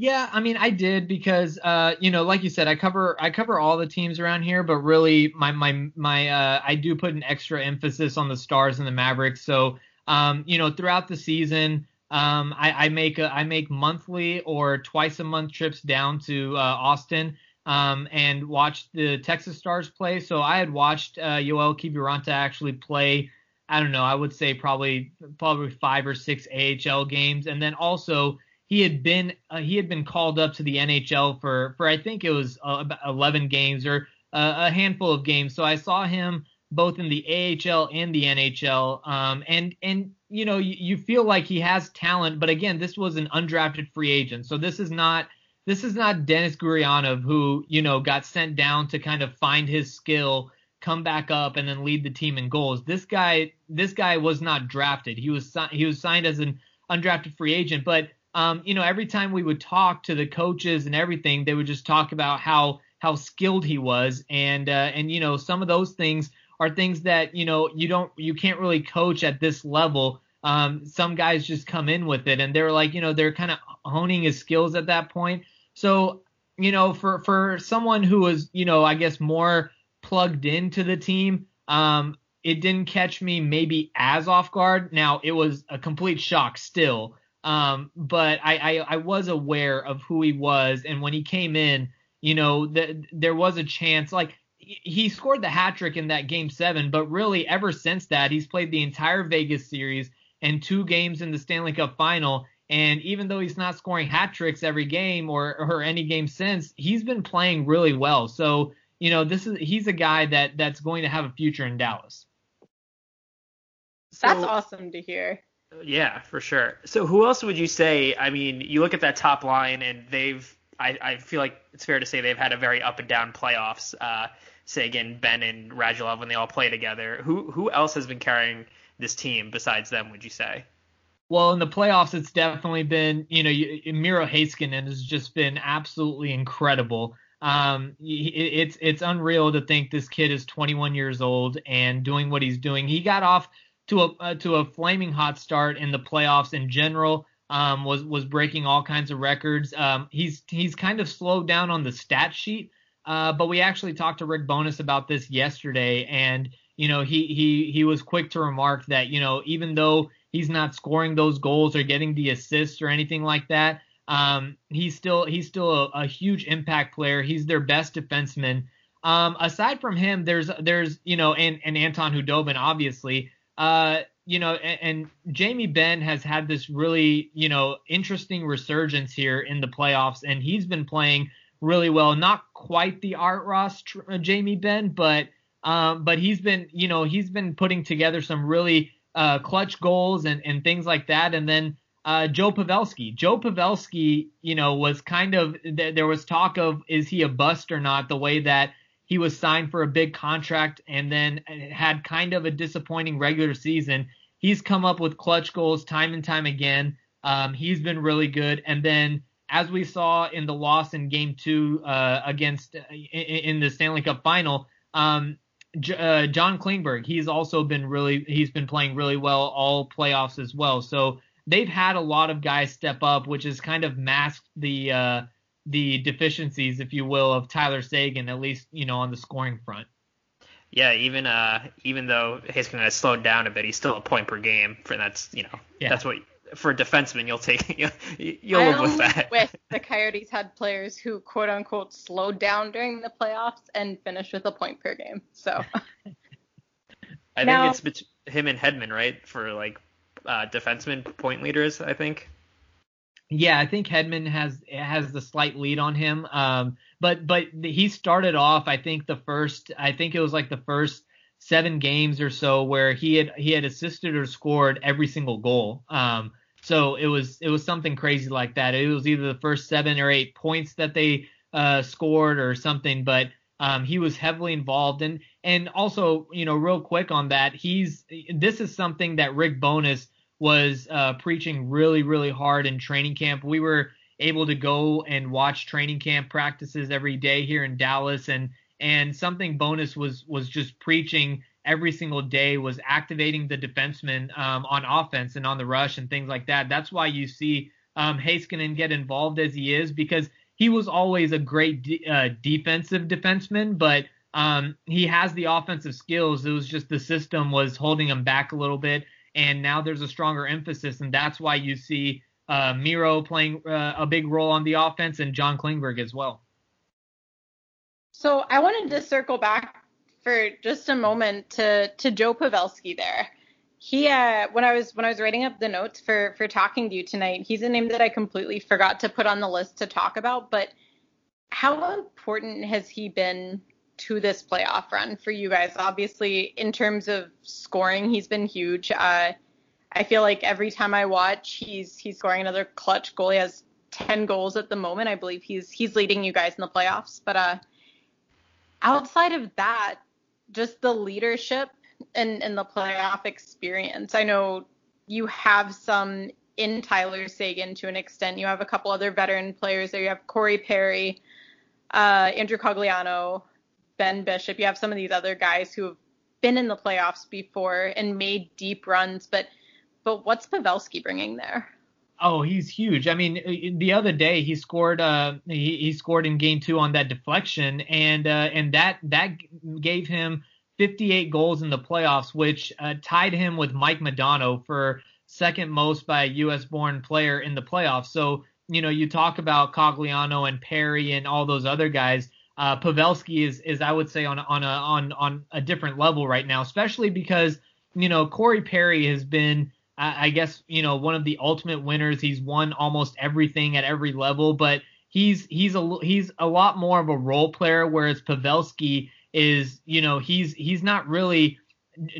Yeah, I mean, I did because, uh, you know, like you said, I cover I cover all the teams around here, but really, my my my uh, I do put an extra emphasis on the Stars and the Mavericks. So, um, you know, throughout the season, um, I, I make a, I make monthly or twice a month trips down to uh, Austin, um, and watch the Texas Stars play. So I had watched uh, Yoel Kiviranta actually play. I don't know, I would say probably probably five or six AHL games, and then also he had been uh, he had been called up to the NHL for for I think it was uh, about 11 games or uh, a handful of games. So I saw him both in the AHL and the NHL. Um, and and you know you, you feel like he has talent, but again, this was an undrafted free agent, so this is not this is not Denis Gurianov who you know got sent down to kind of find his skill, come back up, and then lead the team in goals. This guy this guy was not drafted. He was he was signed as an undrafted free agent, but um, you know, every time we would talk to the coaches and everything, they would just talk about how how skilled he was, and uh, and you know, some of those things are things that you know you don't you can't really coach at this level. Um, some guys just come in with it, and they're like, you know, they're kind of honing his skills at that point. So, you know, for for someone who was, you know, I guess more plugged into the team, um, it didn't catch me maybe as off guard. Now, it was a complete shock still. Um, but I, I, I was aware of who he was, and when he came in, you know, the, there was a chance. Like he scored the hat trick in that game seven, but really ever since that, he's played the entire Vegas series and two games in the Stanley Cup final. And even though he's not scoring hat tricks every game or, or any game since, he's been playing really well. So, you know, this is he's a guy that that's going to have a future in Dallas. So, that's awesome to hear. Yeah, for sure. So who else would you say? I mean, you look at that top line, and they've. I, I feel like it's fair to say they've had a very up and down playoffs. Uh, say again, Benn and Radulov when they all play together. Who who else has been carrying this team besides them? Would you say? Well, in the playoffs, it's definitely been you know Miro Heiskanen has just been absolutely incredible. Um, it's it's unreal to think this kid is 21 years old and doing what he's doing. He got off to a uh, to a flaming hot start in the playoffs in general. Um, was was breaking all kinds of records. Um, he's he's kind of slowed down on the stat sheet, uh, but we actually talked to Rick Bowness about this yesterday, and you know he he he was quick to remark that you know even though he's not scoring those goals or getting the assists or anything like that, um, he's still he's still a, a, huge impact player. He's their best defenseman. Um, aside from him, there's there's you know and and Anton Khudobin obviously. Uh, you know, and, and, Jamie Benn has had this really, you know, interesting resurgence here in the playoffs, and he's been playing really well. Not quite the Art Ross tr- uh, Jamie Benn, but um, but he's been, you know, he's been putting together some really uh, clutch goals and and things like that. And then uh, Joe Pavelski, Joe Pavelski, you know, was kind of th- there was talk of is he a bust or not? The way that he was signed for a big contract and then had kind of a disappointing regular season. He's come up with clutch goals time and time again. Um, he's been really good. And then, as we saw in the loss in Game Two uh, against uh, in, the Stanley Cup Final, um, J- uh, John Klingberg, he's also been really he's been playing really well all playoffs as well. So they've had a lot of guys step up, which has kind of masked the uh, the deficiencies, if you will, of Tyler Seguin, at least you know on the scoring front. Yeah, even uh, even though Heiskanen has slowed down a bit, he's still a point per game. For that's you know yeah. that's what for a defenseman you'll take you'll, you'll live with that. With the Coyotes had players who quote unquote slowed down during the playoffs and finished with a point per game. So. I Now- think it's bet- him and Hedman, right, for like uh, defenseman point leaders. I think. Yeah, I think Hedman has has the slight lead on him. Um, but but he started off. I think the first. I think it was like the first seven games or so where he had he had assisted or scored every single goal. Um, so it was it was something crazy like that. It was either the first seven or eight points that they uh, scored or something. But um, he was heavily involved and and also you know real quick on that he's this is something that Rick Bowness was uh, preaching really, really hard in training camp. We were able to go and watch training camp practices every day here in Dallas, and and something Bowness was was just preaching every single day was activating the defensemen um, on offense and on the rush and things like that. That's why you see um, Heiskanen get involved as he is because he was always a great de- uh, defensive defenseman, but um, he has the offensive skills. It was just the system was holding him back a little bit and now there's a stronger emphasis, and that's why you see uh, Miro playing uh, a big role on the offense and John Klingberg as well. So I wanted to circle back for just a moment to to Joe Pavelski there. He uh, when I was when I was writing up the notes for for talking to you tonight, he's a name that I completely forgot to put on the list to talk about. But how important has he been to this playoff run for you guys? Obviously, in terms of scoring, he's been huge. Uh, I feel like every time I watch, he's he's scoring another clutch goal. He has 10 goals at the moment. I believe he's he's leading you guys in the playoffs. But uh, outside of that, just the leadership and and the playoff experience. I know you have some in Tyler Seguin to an extent. You have a couple other veteran players there. You have Corey Perry, uh, Andrew Cogliano, Ben Bishop. You have some of these other guys who have been in the playoffs before and made deep runs. But but what's Pavelski bringing there? Oh, he's huge. I mean, the other day he scored. Uh, he, he scored in game two on that deflection, and uh, and that that gave him 58 goals in the playoffs, which uh, tied him with Mike Modano for second most by a U.S. born player in the playoffs. So you know, you talk about Cogliano and Perry and all those other guys. Uh, Pavelski is is I would say on on a on on a different level right now, especially because you know Corey Perry has been I guess you know one of the ultimate winners. He's won almost everything at every level, but he's he's a he's a lot more of a role player. Whereas Pavelski is, you know, he's he's not really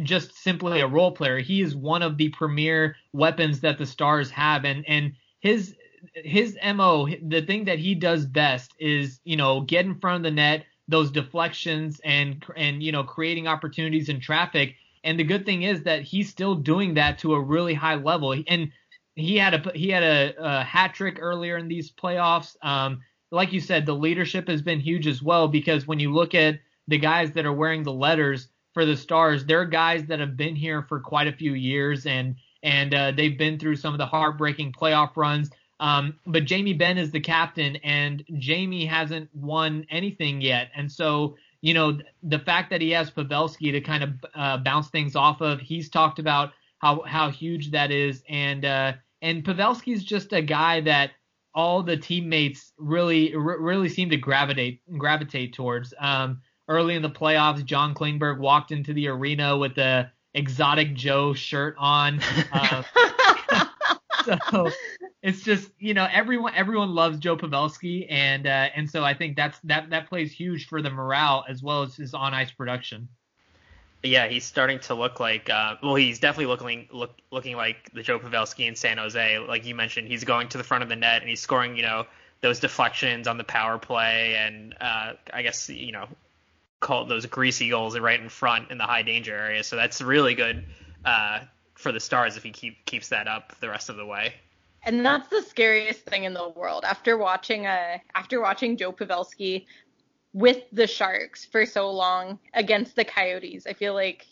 just simply a role player. He is one of the premier weapons that the Stars have, and and his his mo, the thing that he does best is you know get in front of the net, those deflections, and and you know creating opportunities in traffic and the good thing is that he's still doing that to a really high level. And he had a he had a, a hat trick earlier in these playoffs. Um, like you said, the leadership has been huge as well because when you look at the guys that are wearing the letters for the Stars, they're guys that have been here for quite a few years and and uh, they've been through some of the heartbreaking playoff runs. Um, but Jamie Benn is the captain, and Jamie hasn't won anything yet, and so you know, the fact that he has Pavelski to kind of uh, bounce things off of, he's talked about how how huge that is, and uh, and Pavelski's just a guy that all the teammates really r- really seem to gravitate gravitate towards. Um, early in the playoffs, John Klingberg walked into the arena with the exotic Joe shirt on. Uh, so it's just you know everyone everyone loves Joe Pavelski and uh, and so I think that's that that plays huge for the morale as well as his on ice production. Yeah, he's starting to look like uh, well, he's definitely looking look looking like the Joe Pavelski in San Jose. Like you mentioned, he's going to the front of the net and he's scoring you know those deflections on the power play and uh, I guess you know call those greasy goals right in front in the high danger area. So that's really good uh, for the Stars if he keep keeps that up the rest of the way. And that's the scariest thing in the world. After watching uh after watching Joe Pavelski with the Sharks for so long against the Coyotes, I feel like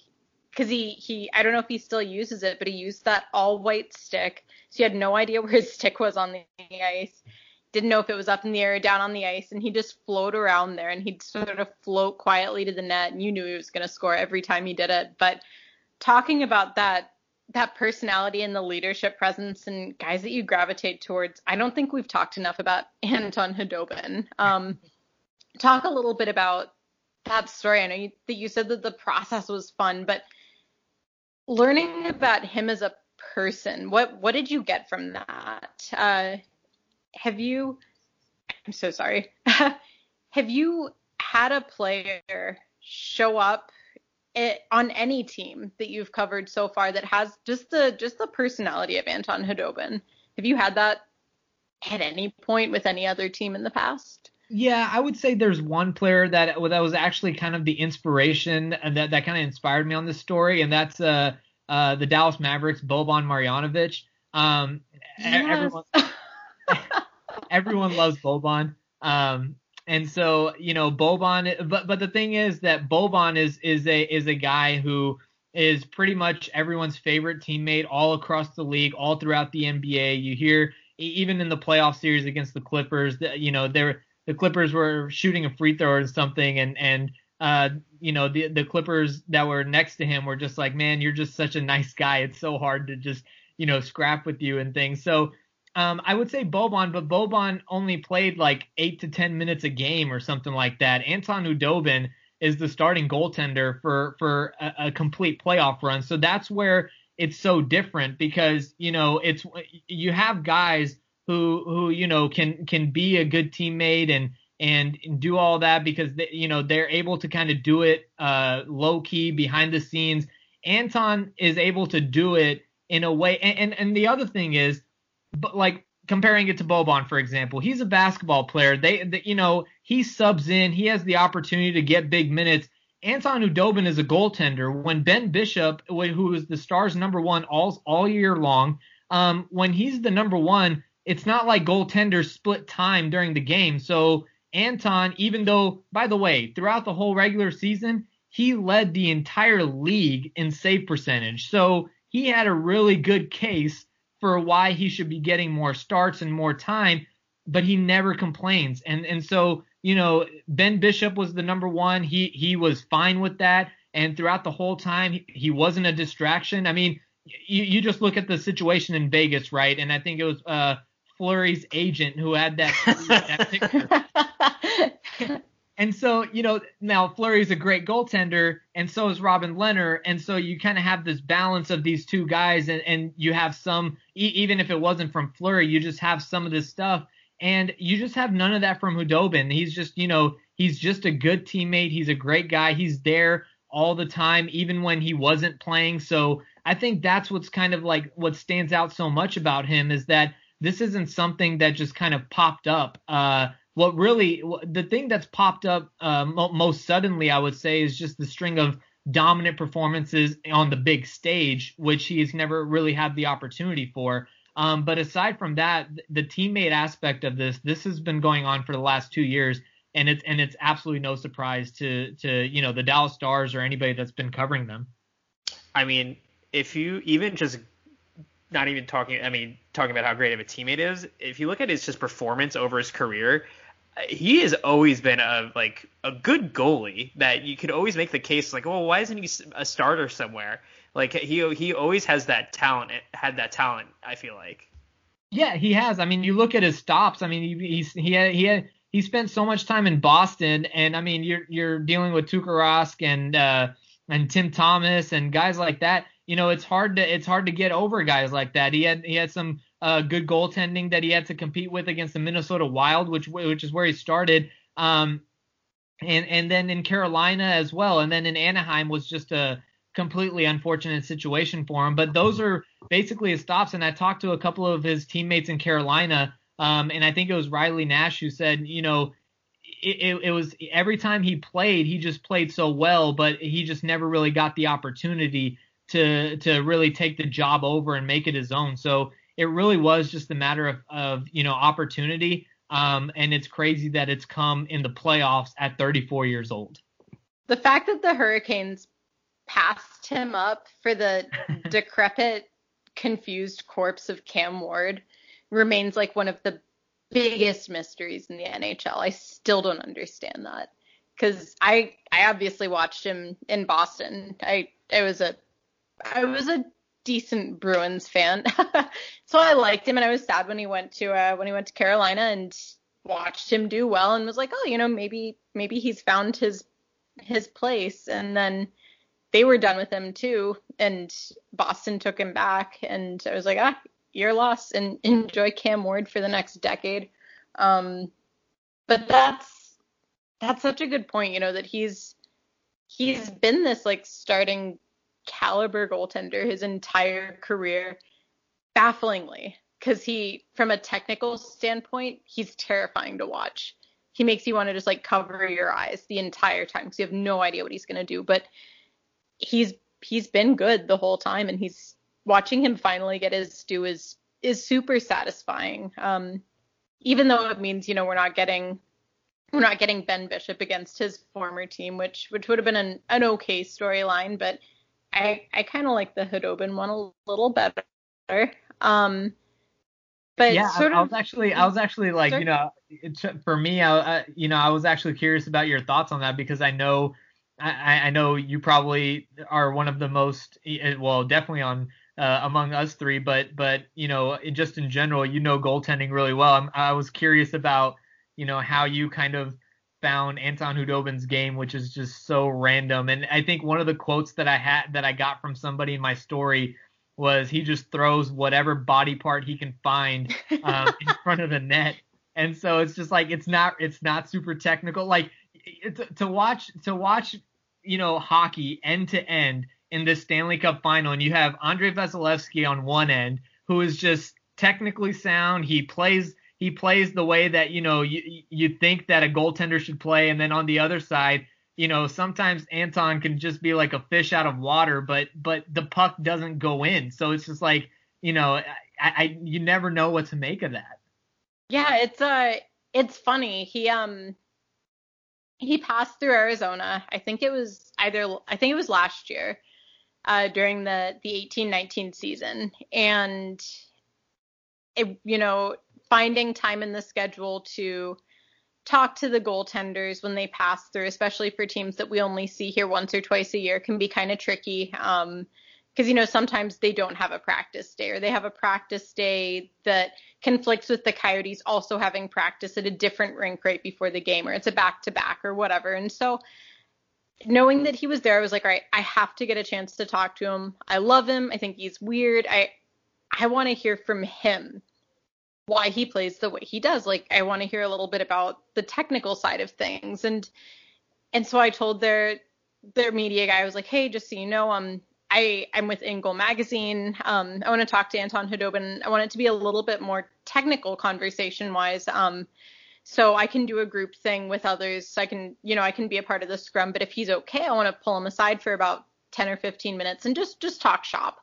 because he he I don't know if he still uses it, but he used that all white stick, so he had no idea where his stick was on the ice. Didn't know if it was up in the air or down on the ice, and he just float around there, and he'd sort of float quietly to the net, and you knew he was going to score every time he did it. But talking about that that personality and the leadership presence and guys that you gravitate towards. I don't think we've talked enough about Anton Khudobin. Um, talk a little bit about that story. I know you, that you said that the process was fun, but learning about him as a person, what what did you get from that? Uh, have you? I'm so sorry. have you had a player show up it, on any team that you've covered so far that has just the just the personality of Anton Khudobin? Have you had that at any point with any other team in the past? Yeah, I would say there's one player that that was actually kind of the inspiration and that that kind of inspired me on this story, and that's uh uh the Dallas Mavericks Boban Marjanovic. Um, yes. everyone everyone loves Boban. Um, and so you know Boban, but but the thing is that Boban is is a is a guy who is pretty much everyone's favorite teammate all across the league, all throughout the NBA. You hear even in the playoff series against the Clippers, you know they're the Clippers were shooting a free throw or something, and and uh, you know the the Clippers that were next to him were just like, man, you're just such a nice guy. It's so hard to just you know scrap with you and things. So um, I would say Boban, but Boban only played like eight to ten minutes a game or something like that. Anton Khudobin is the starting goaltender for for a, a complete playoff run. So that's where it's so different because you know it's you have guys who who you know can can be a good teammate and and do all that because they, you know they're able to kind of do it uh, low key behind the scenes. Anton is able to do it in a way, and and, and the other thing is, but like comparing it to Boban, for example, he's a basketball player. They, they, you know, he subs in, he has the opportunity to get big minutes. Anton Khudobin is a goaltender. When Ben Bishop, who is the Stars' number one all all year long, um, when he's the number one, it's not like goaltenders split time during the game. So Anton, even though, by the way, throughout the whole regular season, he led the entire league in save percentage. So he had a really good case for why he should be getting more starts and more time, but he never complains. And and so, you know, Ben Bishop was the number one. He he was fine with that. And throughout the whole time, he, he wasn't a distraction. I mean, you, you just look at the situation in Vegas, right? And I think it was uh, Fleury's agent who had that, that picture. and so, you know, now Fleury's a great goaltender, and so is Robin Lehner, and so you kind of have this balance of these two guys, and, and you have some, e- even if it wasn't from Fleury, you just have some of this stuff, and you just have none of that from Khudobin. He's just, you know, he's just a good teammate. He's a great guy. He's there all the time, even when he wasn't playing. So I think that's what's kind of like what stands out so much about him is that this isn't something that just kind of popped up. Uh, what really, the thing that's popped up uh, most suddenly, I would say, is just the string of dominant performances on the big stage, which he's never really had the opportunity for. Um, but aside from that, the teammate aspect of this, this has been going on for the last two years, and it's and it's absolutely no surprise to to you know the Dallas Stars or anybody that's been covering them. I mean, if you even just not even talking, I mean, talking about how great of a teammate is. If you look at his just performance over his career, he has always been a like a good goalie that you could always make the case like, well, why isn't he a starter somewhere? Like he he always has that talent, had that talent. I feel like. Yeah, he has. I mean, you look at his stops. I mean, he he's, he had, he had, he spent so much time in Boston, and I mean, you're you're dealing with Tuukka Rask and uh, and Tim Thomas and guys like that you know, it's hard to it's hard to get over guys like that. He had he had some uh, good goaltending that he had to compete with against the Minnesota Wild, which which is where he started. Um, and and then in Carolina as well, and then in Anaheim was just a completely unfortunate situation for him. But those are basically his stops. And I talked to a couple of his teammates in Carolina, um, and I think it was Riley Nash who said, you know, it, it, it, was every time he played, he just played so well, but he just never really got the opportunity to to really take the job over and make it his own. So it really was just a matter of, of you know opportunity. Um, and it's crazy that it's come in the playoffs at 34 years old. The fact that the Hurricanes passed him up for the decrepit, confused corpse of Cam Ward remains like one of the biggest mysteries in the NHL. I still don't understand that because I I obviously watched him in Boston. I I was a I was a decent Bruins fan, so I liked him, and I was sad when he went to uh, when he went to Carolina and watched him do well, and was like, oh, you know, maybe maybe he's found his his place, and then they were done with him too, and Boston took him back, and I was like, ah, you're lost, and enjoy Cam Ward for the next decade. Um, but that's that's such a good point, you know, that he's he's been this like starting caliber goaltender his entire career, bafflingly, because he, from a technical standpoint, he's terrifying to watch. He makes you want to just like cover your eyes the entire time because you have no idea what he's gonna do. But he's he's been good the whole time, and he's watching him finally get his due is is super satisfying. Um, even though it means you know we're not getting we're not getting Ben Bishop against his former team, which which would have been an, an okay storyline, but I I kind of like the Khudobin one a little better. Um, but yeah, sort I, I of, was actually I was actually like you know it, for me I, I you know I was actually curious about your thoughts on that because I know I, I know you probably are one of the most eh, well definitely on uh, among us three but but you know just in general you know goaltending really well I'm, I was curious about you know how you kind of found Anton Khudobin's game which is just so random and I think one of the quotes that I had that I got from somebody in my story was he just throws whatever body part he can find um, in front of the net. And so it's just like it's not it's not super technical. Like it, to watch to watch you know hockey end to end in this Stanley Cup final, and you have Andrei Vasilevskiy on one end who is just technically sound. He plays he plays the way that you know you you think that a goaltender should play, and then on the other side. You know, sometimes Anton can just be like a fish out of water, but but the puck doesn't go in. So it's just like, you know, I, I you never know what to make of that. Yeah, it's uh it's funny. He um he passed through Arizona. I think it was either I think it was last year uh during the the 18-19 season and it you know finding time in the schedule to talk to the goaltenders when they pass through, especially for teams that we only see here once or twice a year, can be kind of tricky. Um, because you know sometimes they don't have a practice day or they have a practice day that conflicts with the coyotes also having practice at a different rink right before the game or it's a back to back or whatever. And so knowing that he was there i was like all right i have to get a chance to talk to him. I love him. I think he's weird. I i want to hear from him why he plays the way he does like i want to hear a little bit about the technical side of things and and so i told their their media guy i was like hey just so you know um I, I'm with InGoal Magazine. Um, I want to talk to Anton Khudobin. I want it to be a little bit more technical conversation wise. Um, so I can do a group thing with others. So I can, you know, I can be a part of the scrum. But if he's okay, I want to pull him aside for about 10 or 15 minutes and just just talk shop.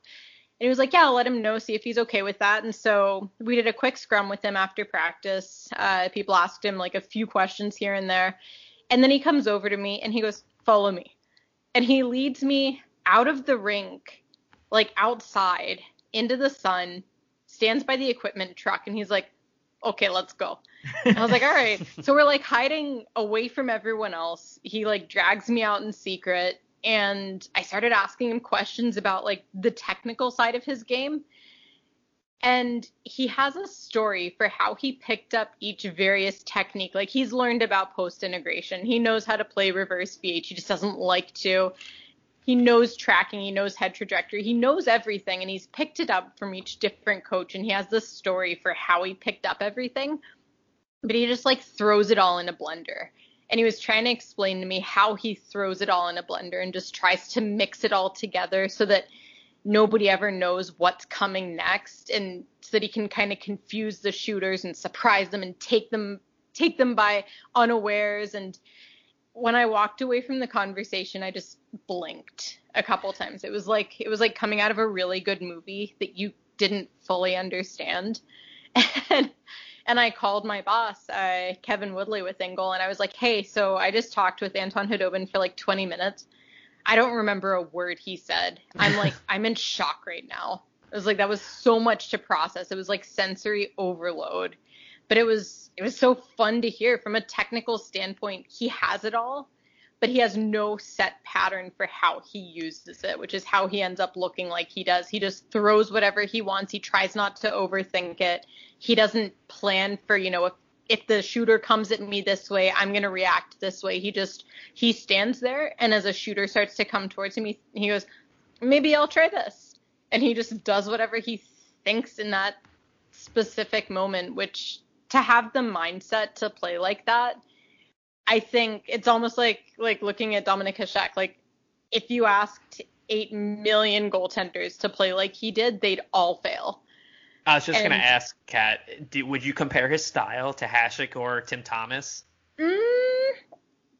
And he was like, yeah, I'll let him know, see if he's okay with that. And so we did a quick scrum with him after practice. Uh, people asked him like a few questions here and there. And then he comes over to me and he goes, follow me. And he leads me out of the rink, like outside into the sun, stands by the equipment truck, and he's like, okay, let's go. And I was like, all right. So we're like hiding away from everyone else. He like drags me out in secret. And I started asking him questions about like the technical side of his game. And he has a story for how he picked up each various technique. Like he's learned about post integration. He knows how to play reverse VH. He just doesn't like to he knows tracking, he knows head trajectory, he knows everything, and he's picked it up from each different coach, and he has this story for how he picked up everything. But he just like throws it all in a blender. And he was trying to explain to me how he throws it all in a blender and just tries to mix it all together so that nobody ever knows what's coming next and so that he can kind of confuse the shooters and surprise them and take them take them by unawares and when I walked away from the conversation, I just blinked a couple times. It was like it was like coming out of a really good movie that you didn't fully understand. And and I called my boss, uh, Kevin Woodley with InGoal, and I was like, "Hey, so I just talked with Anton Khudobin for like 20 minutes. I don't remember a word he said. I'm like, I'm in shock right now. It was like that was so much to process. It was like sensory overload." but it was it was so fun to hear from a technical standpoint he has it all but he has no set pattern for how he uses it which is how he ends up looking like he does he just throws whatever he wants he tries not to overthink it he doesn't plan for you know if if the shooter comes at me this way, I'm going to react this way. He just he stands there and as a shooter starts to come towards him, he, he goes, "Maybe I'll try this." And he just does whatever he thinks in that specific moment, which to have the mindset to play like that, I think it's almost like like looking at Dominik Hasek. Like if you asked eight million goaltenders to play like he did, they'd all fail. I was just And- gonna ask, Kat, do, would you compare his style to Hasek or Tim Thomas? Mm,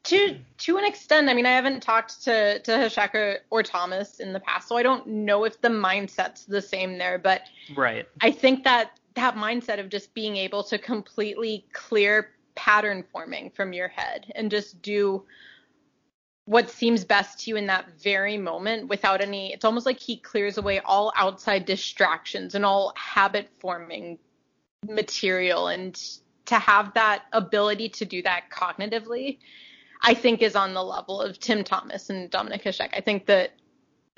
to to an extent, I mean, I haven't talked to to Hasek or, or Thomas in the past, so I don't know if the mindset's the same there. But Right. I think that that mindset of just being able to completely clear pattern forming from your head and just do what seems best to you in that very moment without any it's almost like he clears away all outside distractions and all habit forming material and to have that ability to do that cognitively I think is on the level of Tim Thomas and Dominik Hasek. I think that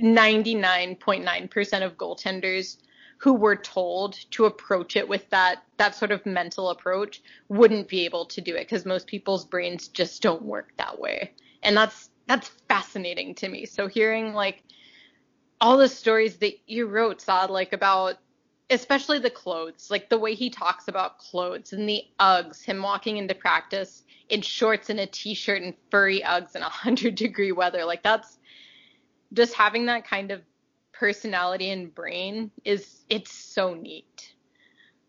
99.9% of goaltenders who were told to approach it with that that sort of mental approach wouldn't be able to do it because most people's brains just don't work that way. And that's that's fascinating to me. So hearing like all the stories that you wrote, Saad, like about especially the clothes, like the way he talks about clothes and the Uggs, him walking into practice in shorts and a t-shirt and furry Uggs in a hundred degree weather, like that's just having that kind of personality and brain is it's so neat.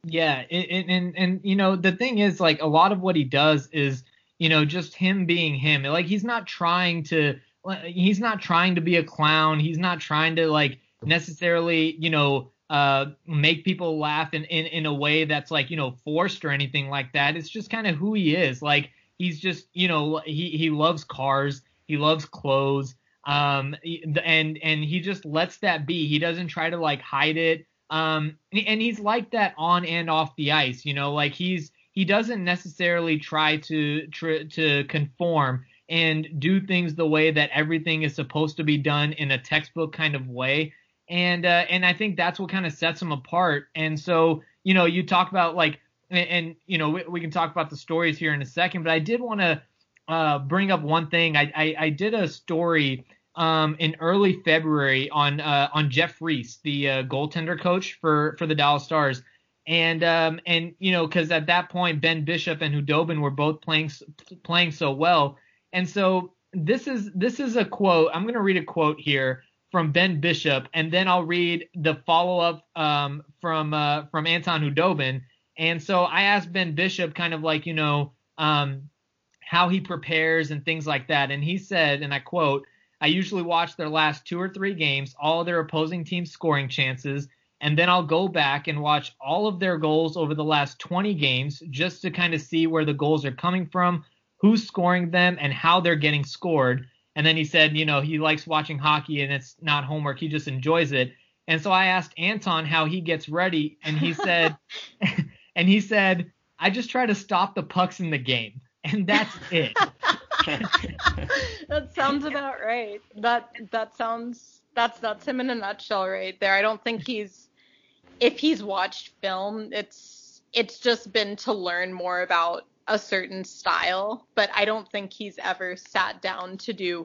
Yeah, and, and and you know the thing is like a lot of what he does is you know just him being him. Like he's not trying to he's not trying to be a clown. He's not trying to like necessarily you know uh make people laugh in in, in a way that's like you know forced or anything like that. It's just kind of who he is. Like he's just you know he he loves cars. He loves clothes. Um and and he just lets that be. He doesn't try to like hide it. Um, and he's like that on and off the ice, you know, like he's he doesn't necessarily try to tr- to conform and do things the way that everything is supposed to be done in a textbook kind of way. And uh, and I think that's what kind of sets him apart. And so, you know, you talk about like and, and you know, we, we can talk about the stories here in a second, but I did want to uh, bring up one thing. I, I, I did a story um, in early February on uh, on Jeff Reese, the uh, goaltender coach for for the Dallas Stars, and um, and you know because at that point Ben Bishop and Khudobin were both playing playing so well, and so this is this is a quote. I'm to read a quote here from Ben Bishop, and then I'll read the follow up um, from uh, from Anton Khudobin. And so I asked Ben Bishop kind of like you know um, how he prepares and things like that, and he said, and I quote. I usually watch their last two or three games, all their opposing team's scoring chances, and then I'll go back and watch all of their goals over the last 20 games just to kind of see where the goals are coming from, who's scoring them, and how they're getting scored. And then he said, you know, he likes watching hockey and it's not homework, he just enjoys it. And so I asked Anton how he gets ready, and he said, and he said, I just try to stop the pucks in the game, and that's it. that sounds about right. That that sounds that's that's him in a nutshell right there. I don't think he's if he's watched film, it's it's just been to learn more about a certain style, but I don't think he's ever sat down to do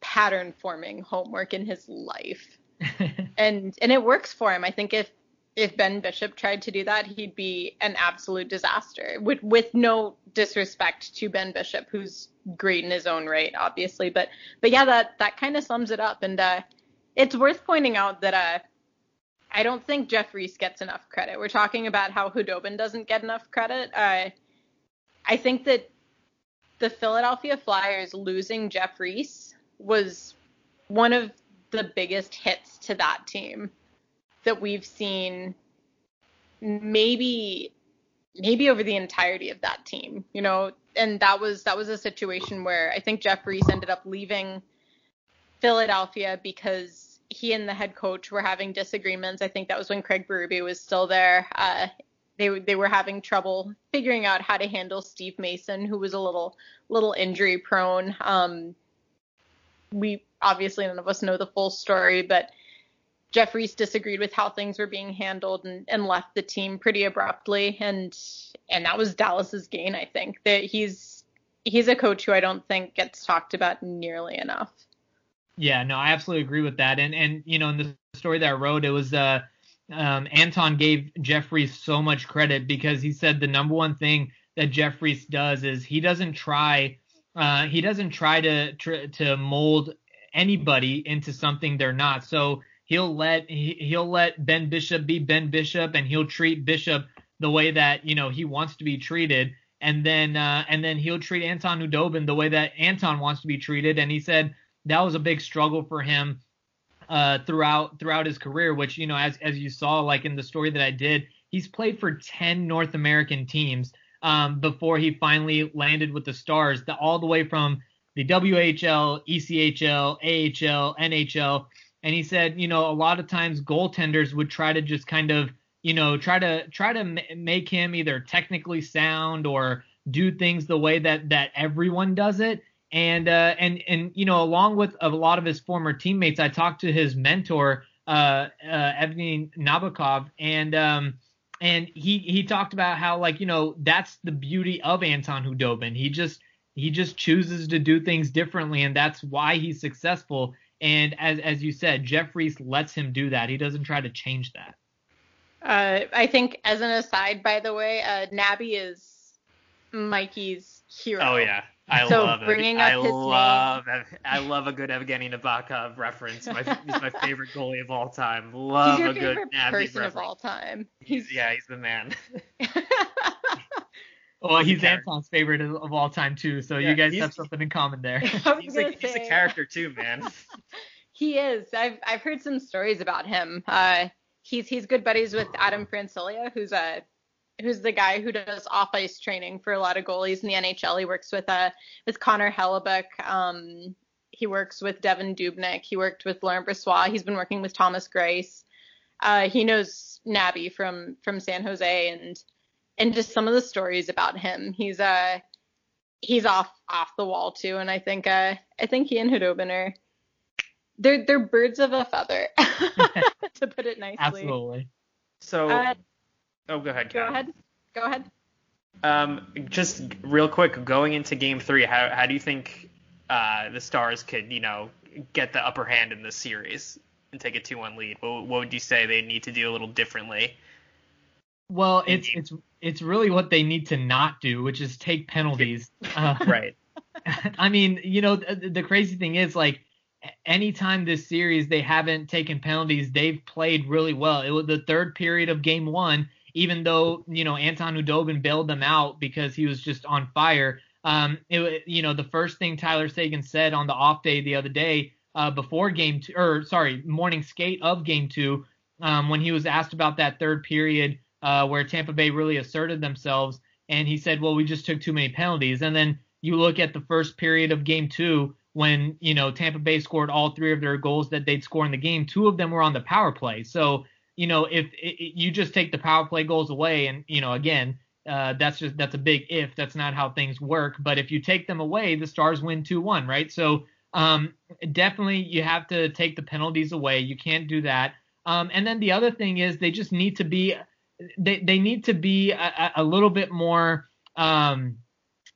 pattern forming homework in his life. and and it works for him. I think if if Ben Bishop tried to do that, he'd be an absolute disaster. With with no disrespect to Ben Bishop, who's great in his own right, obviously. But but yeah, that that kind of sums it up. And uh, it's worth pointing out that uh, I don't think Jeff Reese gets enough credit. We're talking about how Khudobin doesn't get enough credit. Uh, I think that the Philadelphia Flyers losing Jeff Reese was one of the biggest hits to that team that we've seen maybe maybe over the entirety of that team you know? And that was that was a situation where i think jeff reese ended up leaving philadelphia because he and the head coach were having disagreements. I think that was when craig berube was still there. Uh, they they were having trouble figuring out how to handle steve mason who was a little little injury prone. Um we obviously none of us know the full story but Jeff Reese disagreed with how things were being handled and, and left the team pretty abruptly and and that was Dallas's gain, I think. That he's he's a coach who I don't think gets talked about nearly enough. Yeah, no, I absolutely agree with that. And and you know, in the story that I wrote, it was uh um, Anton gave Jeff Reese so much credit because he said the number one thing that Jeff Reese does is he doesn't try uh, he doesn't try to tr- to mold anybody into something they're not. So he'll let he, he'll let Ben Bishop be Ben Bishop, and he'll treat Bishop the way that you know he wants to be treated, and then uh, and then he'll treat Anton Khudobin the way that Anton wants to be treated. And he said that was a big struggle for him uh, throughout throughout his career, which you know as as you saw like in the story that I did, he's played for 10 North American teams um, before he finally landed with the Stars, the, all the way from the WHL, ECHL, AHL, NHL and he said, you know, a lot of times goaltenders would try to just kind of, you know, try to try to make him either technically sound or do things the way that that everyone does it. And uh, and and you know, along with a lot of his former teammates, I talked to his mentor, uh, uh, Evgeny Nabokov, and um, and he he talked about how like you know that's the beauty of Anton Khudobin. He just he just chooses to do things differently, and that's why he's successful. And as as you said, Jeff Reese lets him do that. He doesn't try to change that. Uh, I think as an aside, by the way, uh, Nabby is Mikey's hero. Oh yeah, I so love bringing it. up I his love I love a good Evgeny Nabokov reference. My, he's my favorite goalie of all time. Love He's your a good favorite Nabby person reference. of all time. He's, yeah, he's the man. Well, He's he's. Anton's favorite of, of all time too. So Yeah, you guys have something in common there. He's, gonna a, he's a character too, man. He is. I've I've heard some stories about him. Uh, he's he's good buddies with Adam Francilia, who's a who's the guy who does off ice training for a lot of goalies in the NHL. He works with uh with Connor Hellebuyck. Um, he works with Devan Dubnyk. He worked with Laurent Brossoit. He's been working with Thomas Greiss. Uh, he knows Nabby from from San Jose and and just some of the stories about him. He's uh he's off off the wall too, and I think uh I think he and Khudobin are they're they're birds of a feather, to put it nicely. Absolutely. So, Uh, oh, go ahead. go Kat. ahead. Go ahead. Um, just real quick, going into Game Three, how how do you think uh, the Stars could, you know, get the upper hand in this series and take a two-one lead? What, what would you say they need to do a little differently? Well, it's it's it's really what they need to not do, which is take penalties. Uh, Right. I mean, you know, the, the crazy thing is like anytime this series they haven't taken penalties, they've played really well. It was the third period of game one, even though, you know, Anton Khudobin bailed them out because he was just on fire. Um, it, you know, the first thing Tyler Seguin said on the off day the other day, uh, before game two, or sorry, morning skate of game two, um, when he was asked about that third period, uh, where Tampa Bay really asserted themselves, and he said, well, we just took too many penalties. And then you look at the first period of game two when you know Tampa Bay scored all three of their goals that they'd score in the game. Two of them were on the power play. So you know if it, it- you just take the power play goals away, and you know again uh, that's just that's a big if. That's not how things work. But if you take them away, the Stars win two one, right? So um, definitely you have to take the penalties away. You can't do that. Um, and then the other thing is they just need to be they they need to be a, a- little bit more um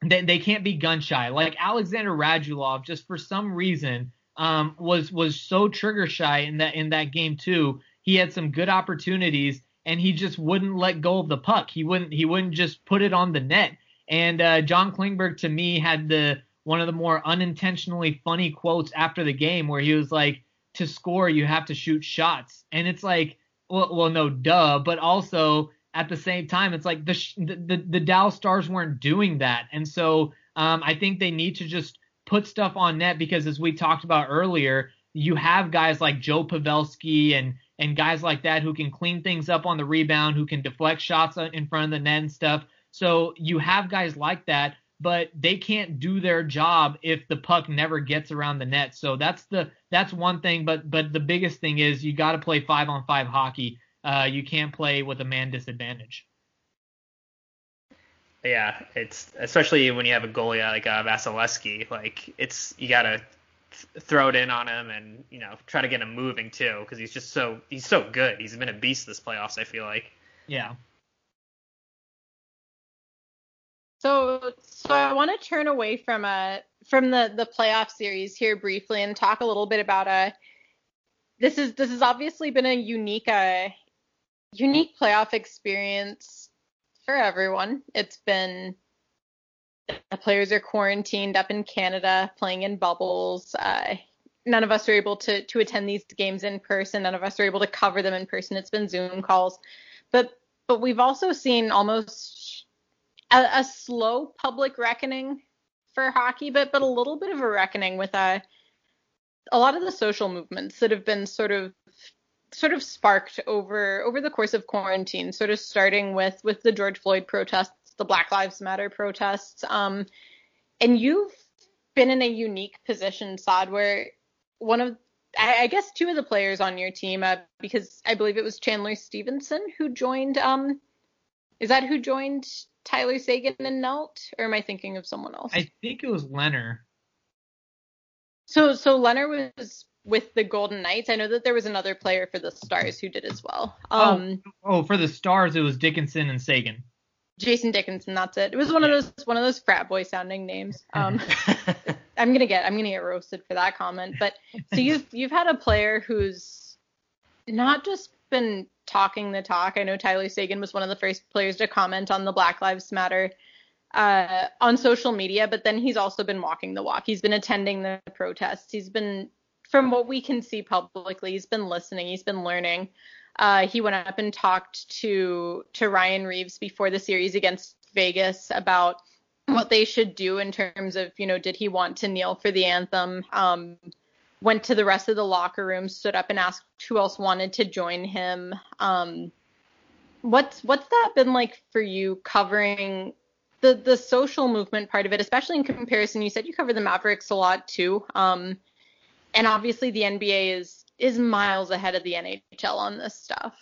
they, they can't be gun shy. Like Alexander Radulov, just for some reason, um, was was so trigger shy in that in that game too. He had some good opportunities, and he just wouldn't let go of the puck. He wouldn't he wouldn't just put it on the net. And uh, John Klingberg to me had the one of the more unintentionally funny quotes after the game where he was like, "To score, you have to shoot shots," and it's like, well, well, no, duh, but also at the same time, it's like the the, the the Dallas Stars weren't doing that, and so um, I think they need to just put stuff on net because as we talked about earlier, you have guys like Joe Pavelski and and guys like that who can clean things up on the rebound, who can deflect shots in front of the net and stuff. So you have guys like that, but they can't do their job if the puck never gets around the net. So that's the that's one thing, but but the biggest thing is you got to play five on five hockey. Uh, you can't play with a man disadvantage. Yeah, it's especially when you have a goalie like uh, Vasilevskiy. Like it's you gotta th- throw it in on him and you know try to get him moving too because he's just so he's so good. He's been a beast this playoffs. I feel like. Yeah. So, so I want to turn away from uh from the the playoff series here briefly and talk a little bit about uh this is this has obviously been a unique uh unique playoff experience for everyone. It's been the players are quarantined up in Canada, playing in bubbles. Uh, none of us are able to to attend these games in person. None of us are able to cover them in person. It's been Zoom calls, but but we've also seen almost a, a slow public reckoning for hockey, but but a little bit of a reckoning with a a lot of the social movements that have been sort of sort of sparked over over the course of quarantine, sort of starting with with the George Floyd protests, the Black Lives Matter protests, um, and you've been in a unique position, Saad, where one of I, I guess two of the players on your team, uh, because I believe it was Chandler Stephenson who joined. Um, is that who joined Tyler Seguin and Nelt, or am I thinking of someone else? I think it was Leonard. So so Leonard was with the Golden Knights. I know that there was another player for the Stars who did as well. Um, oh, oh, for the Stars it was Dickinson and Seguin. Jason Dickinson, that's it. It was one of those one of those frat boy sounding names. Um, I'm gonna get I'm gonna get roasted for that comment. But so you've you've had a player who's not just been talking the talk. I know Tyler Seguin was one of the first players to comment on the Black Lives Matter uh, on social media, but then he's also been walking the walk. He's been attending the protests. He's been, from what we can see publicly, he's been listening. He's been learning. Uh, he went up and talked to to Ryan Reaves before the series against Vegas about what they should do in terms of, you know, did he want to kneel for the anthem? Um, went to the rest of the locker room, stood up and asked who else wanted to join him. Um, what's what's that been like for you covering the the social movement part of it, especially in comparison? You said you cover the Mavericks a lot too, um, and obviously the NBA is is miles ahead of the NHL on this stuff.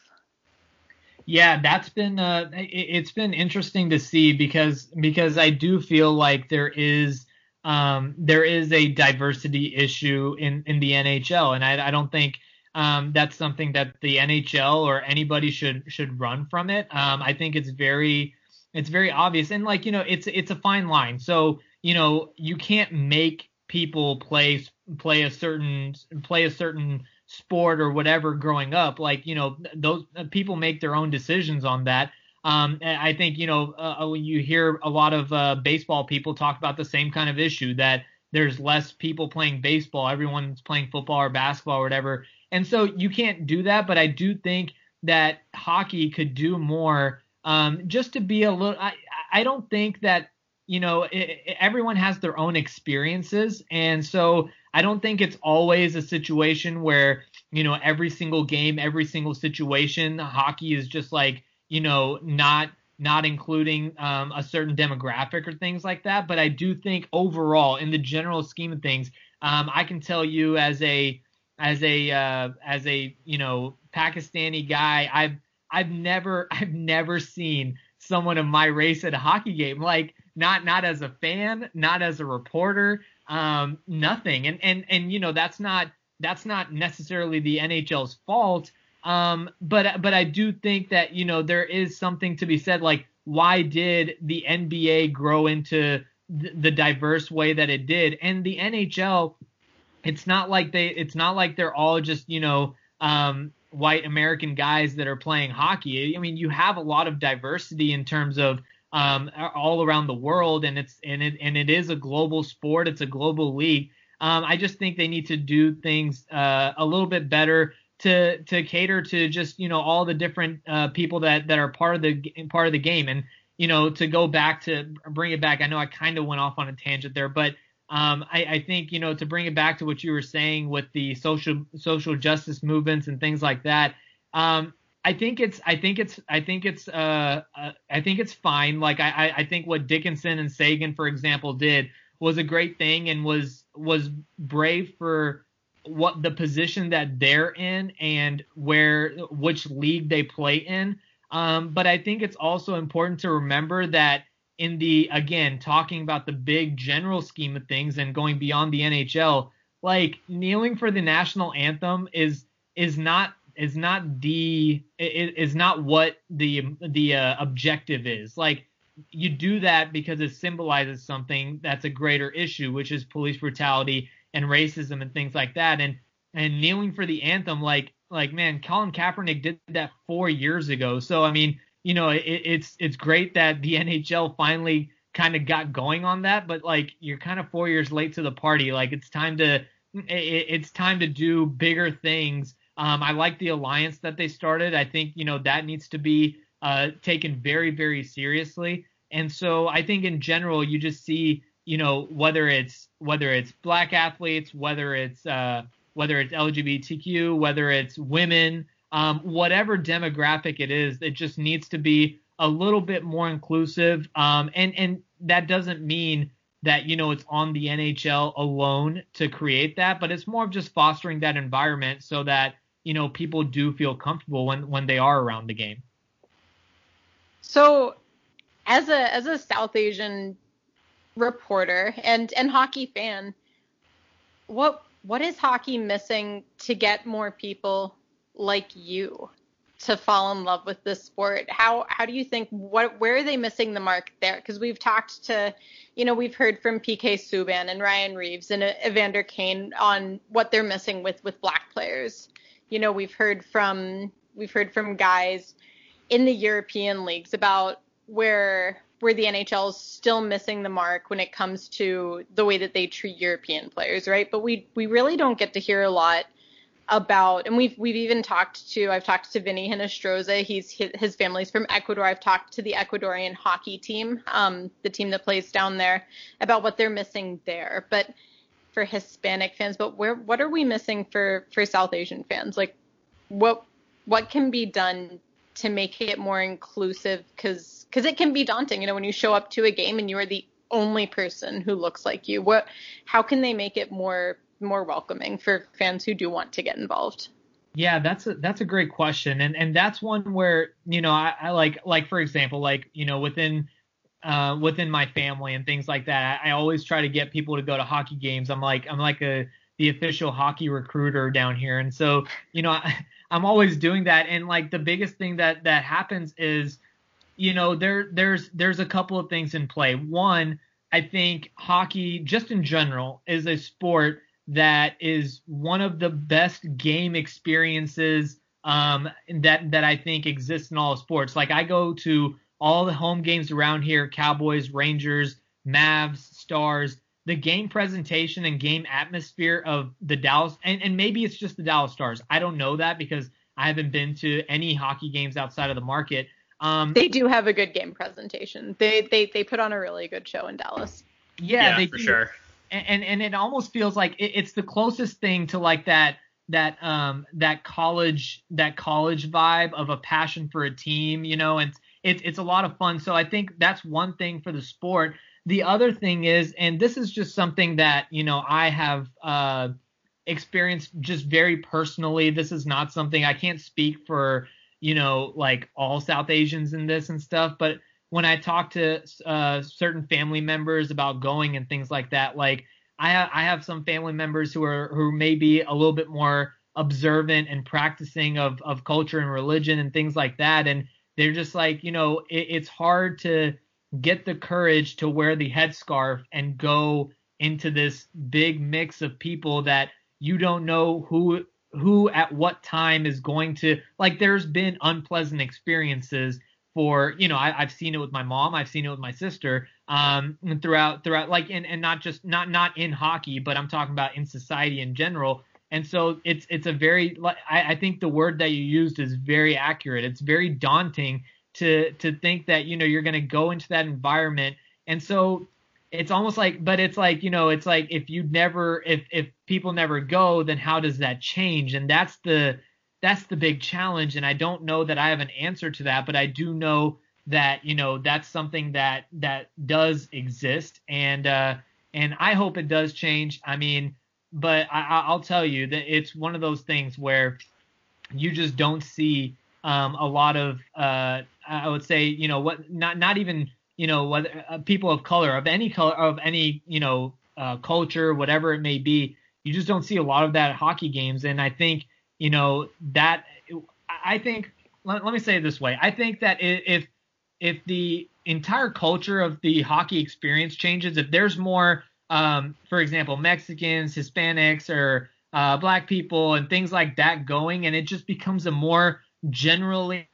Yeah, that's been uh, it, has been interesting to see because because I do feel like there is um, there is a diversity issue in in the NHL, and I, I don't think um, that's something that the NHL or anybody should should run from it. Um, I think it's very it's very obvious, and like you know, it's it's a fine line. So you know, you can't make people play play a certain play a certain sport or whatever growing up. Like you know, those people make their own decisions on that. Um, I think you know uh, uh, you hear a lot of uh, baseball people talk about the same kind of issue that there's less people playing baseball, everyone's playing football or basketball or whatever, and so you can't do that. But I do think that hockey could do more, um, just to be a little. I I don't think that you know it, it, everyone has their own experiences, and so I don't think it's always a situation where you know every single game, every single situation, hockey is just like you know, not not including um, a certain demographic or things like that. But I do think overall, in the general scheme of things, um, I can tell you as a as a uh, as a you know Pakistani guy, I've I've never I've never seen someone of my race at a hockey game. Like not not as a fan, not as a reporter, um, nothing. And and and you know that's not that's not necessarily the NHL's fault. Um, but but I do think that you know there is something to be said. Like, why did the NBA grow into th- the diverse way that it did, and the NHL? It's not like they. It's not like they're all just you know um, white American guys that are playing hockey. I mean, you have a lot of diversity in terms of um, all around the world, and it's and it and it is a global sport. It's a global league. Um, I just think they need to do things uh, a little bit better to to cater to just you know all the different uh, people that that are part of the part of the game. And you know to go back to bring it back i know i kind of went off on a tangent there but um, I, I, think you know to bring it back to what you were saying with the social social justice movements and things like that um, I think it's I think it's I think it's uh, uh I think it's fine. Like I I think what Dickinson and Seguin, for example did was a great thing and was was brave for what the position that they're in and where which league they play in. Um, but I think it's also important to remember that in the again talking about the big general scheme of things and going beyond the NHL, like kneeling for the national anthem is is not is not the is not what the the uh, objective is. Like you do that because it symbolizes something that's a greater issue, which is police brutality and racism and things like that. And and kneeling for the anthem, like like man, Colin Kaepernick did that four years ago. So I mean, you know, it, it's it's great that the NHL finally kind of got going on that, but like you're kind of four years late to the party. Like it's time to it, it's time to do bigger things. Um, I like the alliance that they started. I think you know that needs to be uh, taken very very seriously. And so I think in general you just see you know whether it's whether it's black athletes, whether it's uh, whether it's LGBTQ, whether it's women, um, whatever demographic it is, it just needs to be a little bit more inclusive. Um, and and that doesn't mean that you know it's on the NHL alone to create that, but it's more of just fostering that environment so that you know people do feel comfortable when when they are around the game. So, as a as a South Asian reporter and and hockey fan, what what is hockey missing to get more people like you to fall in love with this sport? How how do you think what where are they missing the mark there? Because we've talked to, you know, we've heard from PK Subban and Ryan Reaves and Evander Kane on what they're missing with with black players. You know, we've heard from we've heard from guys in the European leagues about where where the NHL is still missing the mark when it comes to the way that they treat European players, right? But we we really don't get to hear a lot about and we've we've even talked to I've talked to Vinny Hinostroza he's his family's from Ecuador. I've talked to the Ecuadorian hockey team um the team that plays down there about what they're missing there. But for Hispanic fans but where what are we missing for for South Asian fans? Like what what can be done to make it more inclusive? Cuz cuz it can be daunting you know when you show up to a game and you are the only person who looks like you what how can they make it more more welcoming for fans who do want to get involved? Yeah, that's a that's a great question, and and that's one where you know I, I like like for example like you know within uh, within my family and things like that, I, I always try to get people to go to hockey games. I'm like I'm like a the official hockey recruiter down here, and so you know I, I'm always doing that. And like the biggest thing that that happens is you know there there's there's a couple of things in play. One, I think hockey just in general is a sport that is one of the best game experiences um, that that I think exists in all sports. Like I go to all the home games around here: Cowboys, Rangers, Mavs, Stars. The game presentation and game atmosphere of the Dallas, and, and maybe it's just the Dallas Stars. I don't know that because I haven't been to any hockey games outside of the market. Um, they do have a good game presentation. They they they put on a really good show in Dallas. Yeah, yeah they for do. sure and and it almost feels like it, it's the closest thing to like that that um that college that college vibe of a passion for a team, you know, and it's it's a lot of fun. So I think that's one thing for the sport. The other thing is, and this is just something that you know I have uh, experienced just very personally. This is not something I can't speak for you know like all South Asians in this and stuff, but when I talk to uh, certain family members about going and things like that, like I have, I have some family members who are who may be a little bit more observant and practicing of of culture and religion and things like that, and they're just like, you know, it, it's hard to get the courage to wear the headscarf and go into this big mix of people that you don't know who who at what time is going to like there's been unpleasant experiences for you know I, have seen it with my mom i've seen it with my sister um throughout throughout like and, and not just not not in hockey but i'm talking about in society in general. And so it's it's a very I, I think the word that you used is very accurate. It's very daunting to to think that you know you're going to go into that environment. And so it's almost like but it's like you know it's like if you'd never if if people never go then how does that change? And that's the that's the big challenge. And i don't know that i have an answer to that but i do know that you know that's something that that does exist. And uh and i hope it does change. I mean but I, i'll tell you that it's one of those things where you just don't see um a lot of uh i would say you know what not not even you know whether uh, people of color of any color of any you know uh, culture whatever it may be you just don't see a lot of that at hockey games. And I think you know that I think let, let me say it this way. I think that if if the entire culture of the hockey experience changes, if there's more, um, for example, Mexicans, Hispanics, or uh, black people and things like that going, and it just becomes a more generally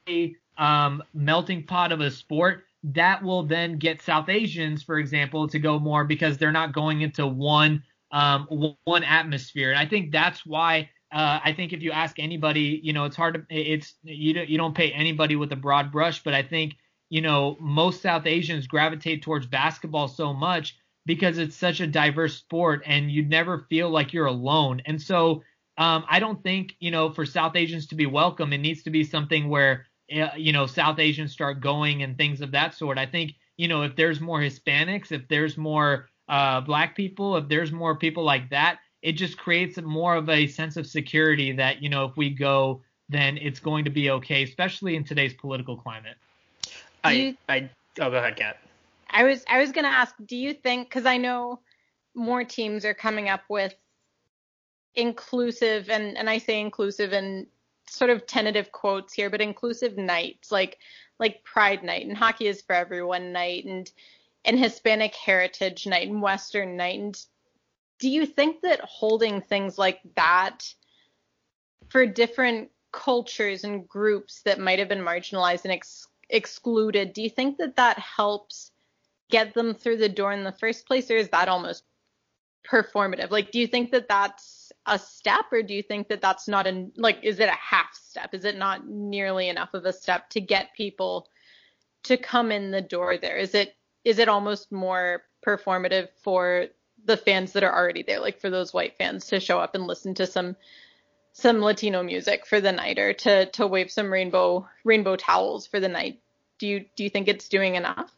um, melting pot of a sport, that will then get South Asians, for example, to go more because they're not going into one um, one atmosphere. And I think that's why uh, I think if you ask anybody, you know, it's hard to it's you don't you don't pay anybody with a broad brush, but I think you know most South Asians gravitate towards basketball so much because it's such a diverse sport and you never feel like you're alone. And so um, I don't think you know for South Asians to be welcome, it needs to be something where uh, you know South Asians start going and things of that sort. I think you know if there's more Hispanics, if there's more uh, black people, if there's more people like that, it just creates more of a sense of security that you know if we go, then it's going to be okay, especially in today's political climate. I you, I oh go ahead, Kat. I was I was gonna ask, do you think because I know more teams are coming up with inclusive and and I say inclusive and sort of tentative quotes here, but inclusive nights like like Pride Night and Hockey is for Everyone night and and Hispanic Heritage Night and Western Night. And do you think that holding things like that for different cultures and groups that might have been marginalized and ex- excluded, do you think that that helps get them through the door in the first place, or is that almost performative? Like, do you think that that's a step, or do you think that that's not a like, is it a half step? Is it not nearly enough of a step to get people to come in the door there? Is it is it almost more performative for the fans that are already there, like for those white fans to show up and listen to some some Latino music for the night or to to wave some rainbow rainbow towels for the night. Do you do you think it's doing enough?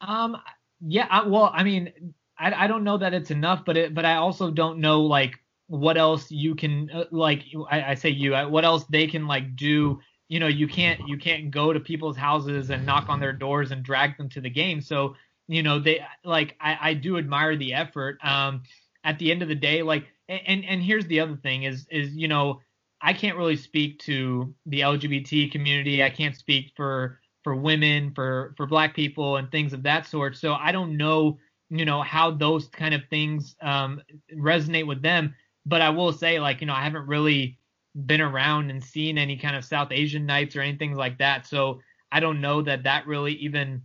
Um yeah, I, well, I mean, I, I don't know that it's enough, but it but I also don't know like what else you can uh, like I, I say you what else they can like do you know you can't you can't go to people's houses and knock on their doors and drag them to the game. So you know they like i, I do admire the effort. Um at the end of the day like and and here's the other thing is is you know i can't really speak to the lgbt community. I can't speak for for women for for black people and things of that sort. So i don't know you know how those kind of things um resonate with them. But i will say like you know i haven't really been around and seen any kind of South Asian nights or anything like that. So I don't know that that really even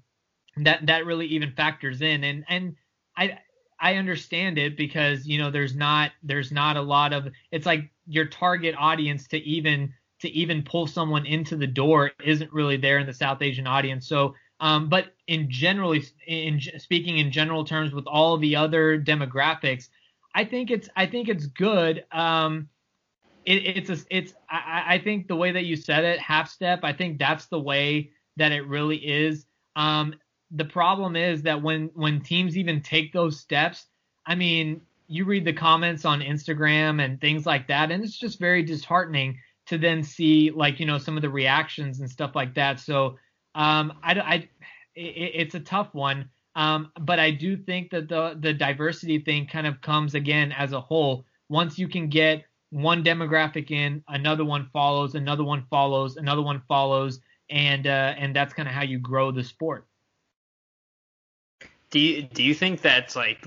that that really even factors in. And and I I understand it because you know there's not there's not a lot of it's like your target audience to even to even pull someone into the door isn't really there in the South Asian audience. So um, but in generally in speaking in general terms with all the other demographics, I think it's I think it's good. Um, it, it's a, it's I, I think the way that you said it, half step. I think that's the way that it really is. Um, the problem is that when when teams even take those steps, I mean, you read the comments on Instagram and things like that, and it's just very disheartening to then see like you know some of the reactions and stuff like that. So um, I, I it, it's a tough one. Um, but I do think that the the diversity thing kind of comes again as a whole. Once you can get one demographic in, another one follows, another one follows, another one follows, and uh, and that's kind of how you grow the sport. Do you do you think that's like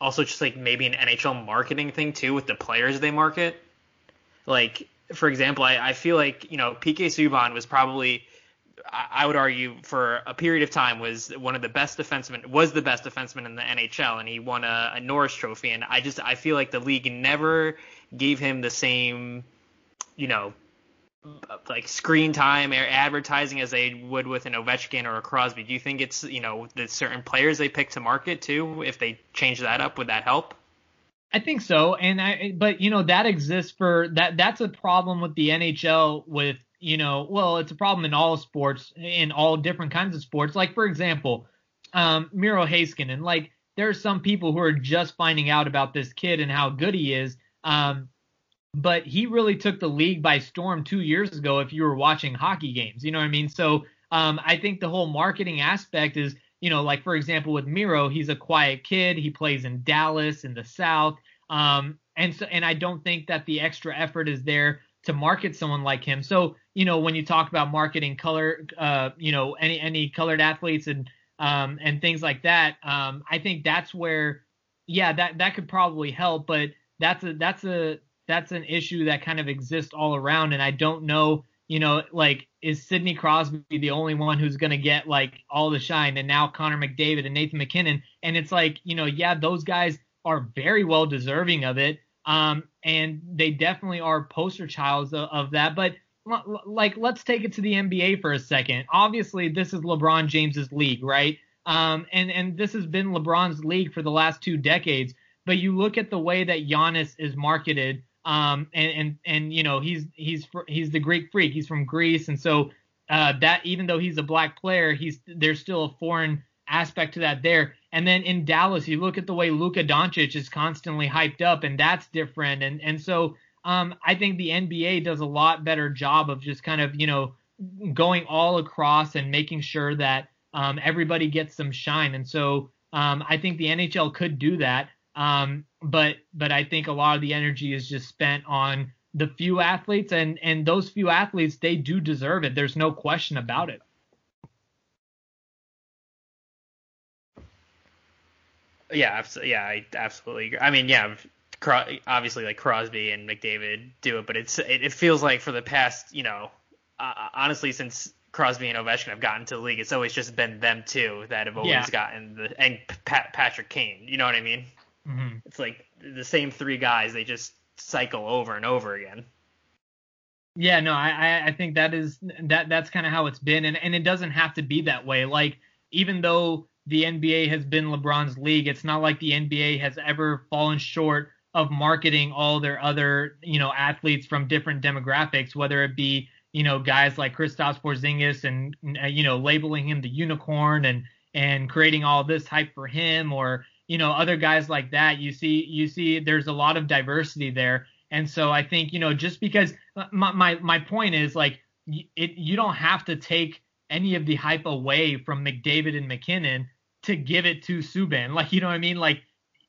also just like maybe an NHL marketing thing too with the players they market? Like for example, I, I feel like you know PK Subban was probably I would argue for a period of time was one of the best defensemen was the best defenseman in the NHL and he won a, a Norris Trophy and I just I feel like the league never gave him the same you know like screen time or advertising as they would with an Ovechkin or a Crosby. Do you think it's you know the certain players they pick to market too? If they change that up, would that help? I think so, and I but you know that exists for that. That's a problem with the NHL with you know, well, it's a problem in all sports, in all different kinds of sports. Like, for example, um, Miro. And like, there are some people who are just finding out about this kid and how good he is. Um, but he really took the league by storm two years ago if you were watching hockey games. You know what I mean? So um, I think the whole marketing aspect is, you know, like, for example, with Miro, he's a quiet kid. He plays in Dallas in the South. Um, and so, and I don't think that the extra effort is there to market someone like him. So, you know, when you talk about marketing color, uh, you know, any any colored athletes and um, and things like that, um, I think that's where, yeah, that that could probably help. But that's a that's a that's an issue that kind of exists all around, and I don't know, you know, like is Sidney Crosby the only one who's going to get like all the shine, and now Connor McDavid and Nathan MacKinnon, and it's like, you know, yeah, those guys are very well deserving of it. Um, and they definitely are poster childs of, of that. But like, let's take it to the NBA for a second. Obviously, this is LeBron James's league, right? Um, and and this has been LeBron's league for the last two decades. But you look at the way that Giannis is marketed, um, and and and you know he's he's he's the Greek freak. He's from Greece, and so uh, that even though he's a black player, he's there's still a foreign aspect to that there. And then in Dallas, you look at the way Luka Doncic is constantly hyped up, and that's different. And and so um, I think the NBA does a lot better job of just kind of you know going all across and making sure that um, everybody gets some shine. And so um, I think the NHL could do that. Um, but but I think a lot of the energy is just spent on the few athletes, and and those few athletes they do deserve it. There's no question about it. Yeah, yeah, I absolutely agree. I mean, yeah, obviously like Crosby and McDavid do it, but it's it, it feels like for the past, you know, uh, honestly since Crosby and Ovechkin have gotten to the league, it's always just been them two that have always yeah. gotten the and Pat, Patrick Kane. You know what I mean? Mm-hmm. It's like the same three guys. They just cycle over and over again. Yeah, no, I I think that is that that's kind of how it's been, and and it doesn't have to be that way. Like even though the NBA has been LeBron's league. It's not like the NBA has ever fallen short of marketing all their other, you know, athletes from different demographics, whether it be, you know, guys like Kristaps Porzingis and you know, labeling him the unicorn and and creating all this hype for him or, you know, other guys like that. You see you see there's a lot of diversity there. And so I think, you know, just because uh, my my, my point is like it you don't have to take any of the hype away from McDavid and MacKinnon to give it to Subban. Like, you know what I mean? Like,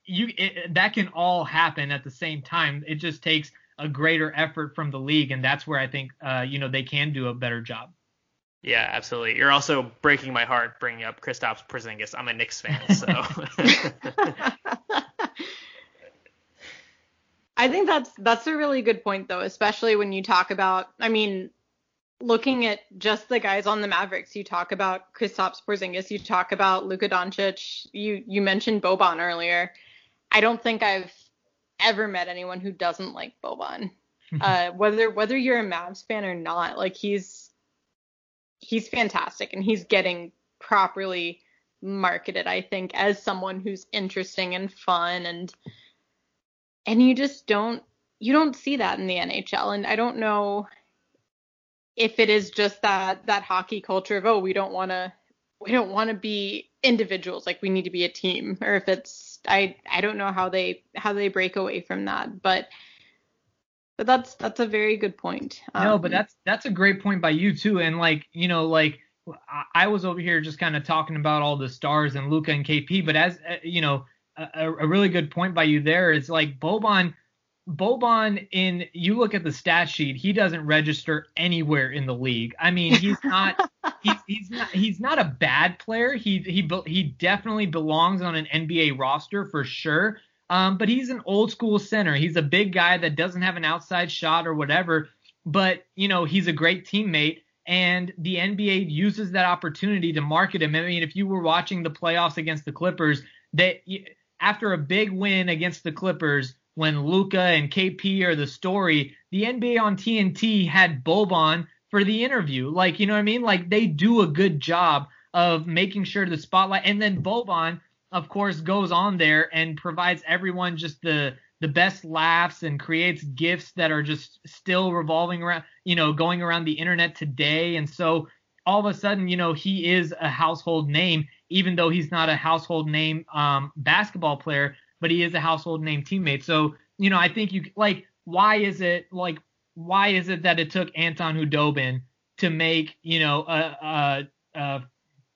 you it, that can all happen at the same time. It just takes a greater effort from the league, and that's where I think, uh, you know, they can do a better job. Yeah, absolutely. You're also breaking my heart bringing up Kristaps Porzingis. I'm a Knicks fan, so. I think that's that's a really good point though, especially when you talk about. I mean, looking at just the guys on the Mavericks, you talk about Kristaps Porzingis, you talk about Luka Doncic, you you mentioned Boban earlier. I don't think I've ever met anyone who doesn't like Boban. uh, whether whether you're a Mavs fan or not, like he's he's fantastic and he's getting properly marketed, I think, as someone who's interesting and fun and and you just don't you don't see that in the NHL and I don't know if it is just that that hockey culture of oh we don't want to we don't want to be individuals like we need to be a team or if it's I I don't know how they how they break away from that. But but that's that's a very good point. Um, no, but that's that's a great point by you too and like you know like I was over here just kind of talking about all the stars and Luka and KP but as uh, you know a, a really good point by you there is like Boban Boban in you look at the stat sheet, he doesn't register anywhere in the league. I mean, he's not he's, he's not he's not a bad player. He he he definitely belongs on an NBA roster for sure. Um, but he's an old school center. He's a big guy that doesn't have an outside shot or whatever. But you know, he's a great teammate, and the NBA uses that opportunity to market him. I mean, if you were watching the playoffs against the Clippers, that after a big win against the Clippers when Luka and KP are the story, the NBA on TNT had Boban for the interview. Like, you know what I mean? Like they do a good job of making sure the spotlight and then Boban, of course, goes on there and provides everyone just the the best laughs and creates gifts that are just still revolving around, you know, going around the internet today. And so all of a sudden, you know, he is a household name, even though he's not a household name um, basketball player but he is a household name teammate. So, you know, I think you like why is it like why is it that it took Anton Khudobin to make, you know, a, a, a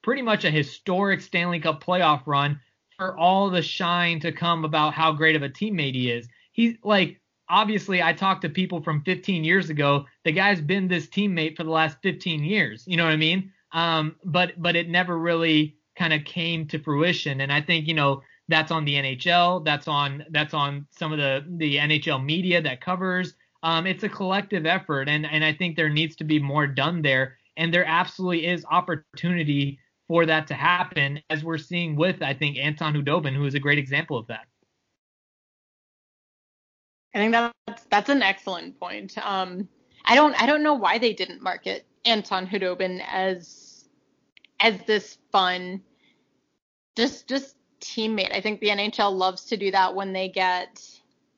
pretty much a historic Stanley Cup playoff run for all the shine to come about how great of a teammate he is. he's like obviously I talked to people from 15 years ago. The guy's been this teammate for the last 15 years. You know what I mean? Um, but but it never really kind of came to fruition. And I think you know that's on the NHL. That's on that's on some of the the NHL media that covers. Um, it's a collective effort, and and I think there needs to be more done there. And there absolutely is opportunity for that to happen, as we're seeing with I think Anton Khudobin, who is a great example of that. I think that's that's an excellent point. Um, I don't I don't know why they didn't market Anton Khudobin as as this fun, just just teammate. I think the NHL loves to do that when they get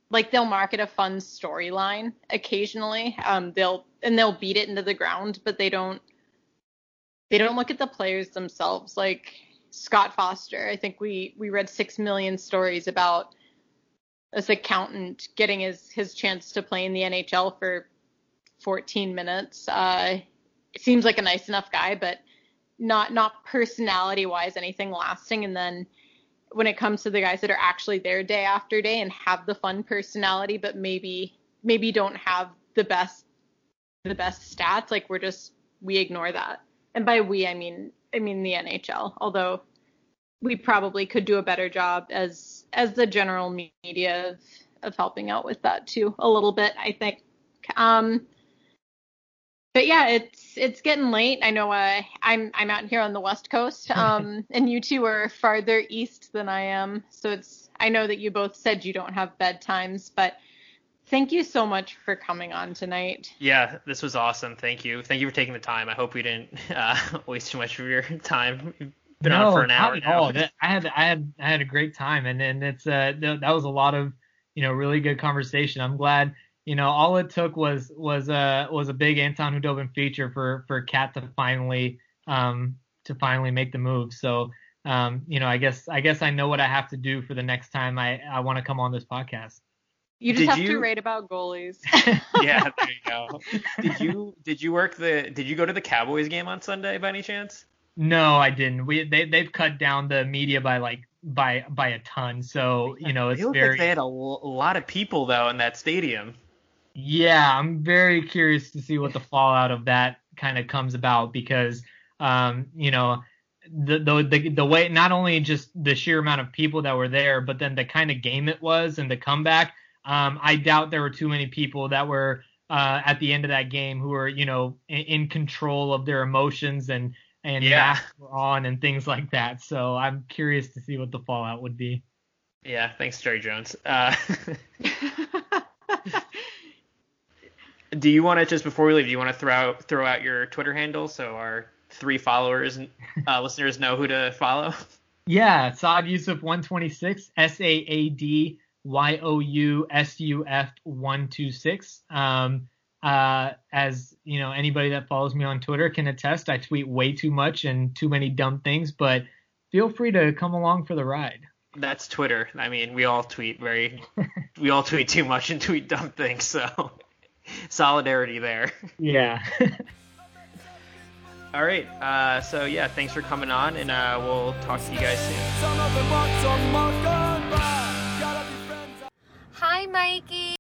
like they'll market a fun storyline occasionally. Um, they'll and they'll beat it into the ground, but they don't they don't look at the players themselves. Like Scott Foster, I think we we read six million stories about this accountant getting his his chance to play in the NHL for 14 minutes. Uh, seems like a nice enough guy, but not not personality wise anything lasting. And then when it comes to the guys that are actually there day after day and have the fun personality, but maybe maybe don't have the best the best stats, like we're just we ignore that. And by we I mean I mean the NHL. Although we probably could do a better job as as the general media of, of helping out with that too a little bit i think um but yeah it's it's getting late i know uh, i'm i'm out here on the west coast um and you two are farther east than i am so it's i know that you both said you don't have bedtimes but thank you so much for coming on tonight yeah this was awesome thank you thank you for taking the time i hope we didn't uh, waste too much of your time been no, on for an hour not now. At all. I had I had I had a great time, and and it's uh that was a lot of you know really good conversation. I'm glad you know all it took was was a was a big Anton Khudobin feature for for Cat to finally um to finally make the move. So um you know I guess I guess I know what I have to do for the next time I I want to come on this podcast. You just did have you... to write about goalies. yeah, there you go. Did you did you work the did you go to the Cowboys game on Sunday by any chance? No, I didn't. We they they've cut down the media by like by by a ton. So you know it's very. Like they had a, l- a lot of people though in that stadium. Yeah, I'm very curious to see what the fallout of that kind of comes about because um you know the, the the the way not only just the sheer amount of people that were there, but then the kind of game it was and the comeback. Um, I doubt there were too many people that were uh, at the end of that game who were you know in, in control of their emotions and and yeah. masks were on and things like that. So I'm curious to see what the fallout would be. Yeah, thanks, Jerry Jones. Uh, do you want to just before we leave? Do you want to throw out, throw out your Twitter handle so our three followers and uh, listeners know who to follow? Yeah, Saad Yousuf 126, S A A D Y O U S U F 126. Um, uh, as you know, anybody that follows me on Twitter can attest. I tweet way too much and too many dumb things, but feel free to come along for the ride. That's Twitter. I mean, we all tweet very, we all tweet too much and tweet dumb things. So solidarity there. Yeah. all right. Uh, so yeah, thanks for coming on, and uh, we'll talk to you guys soon. Hi, Mikey.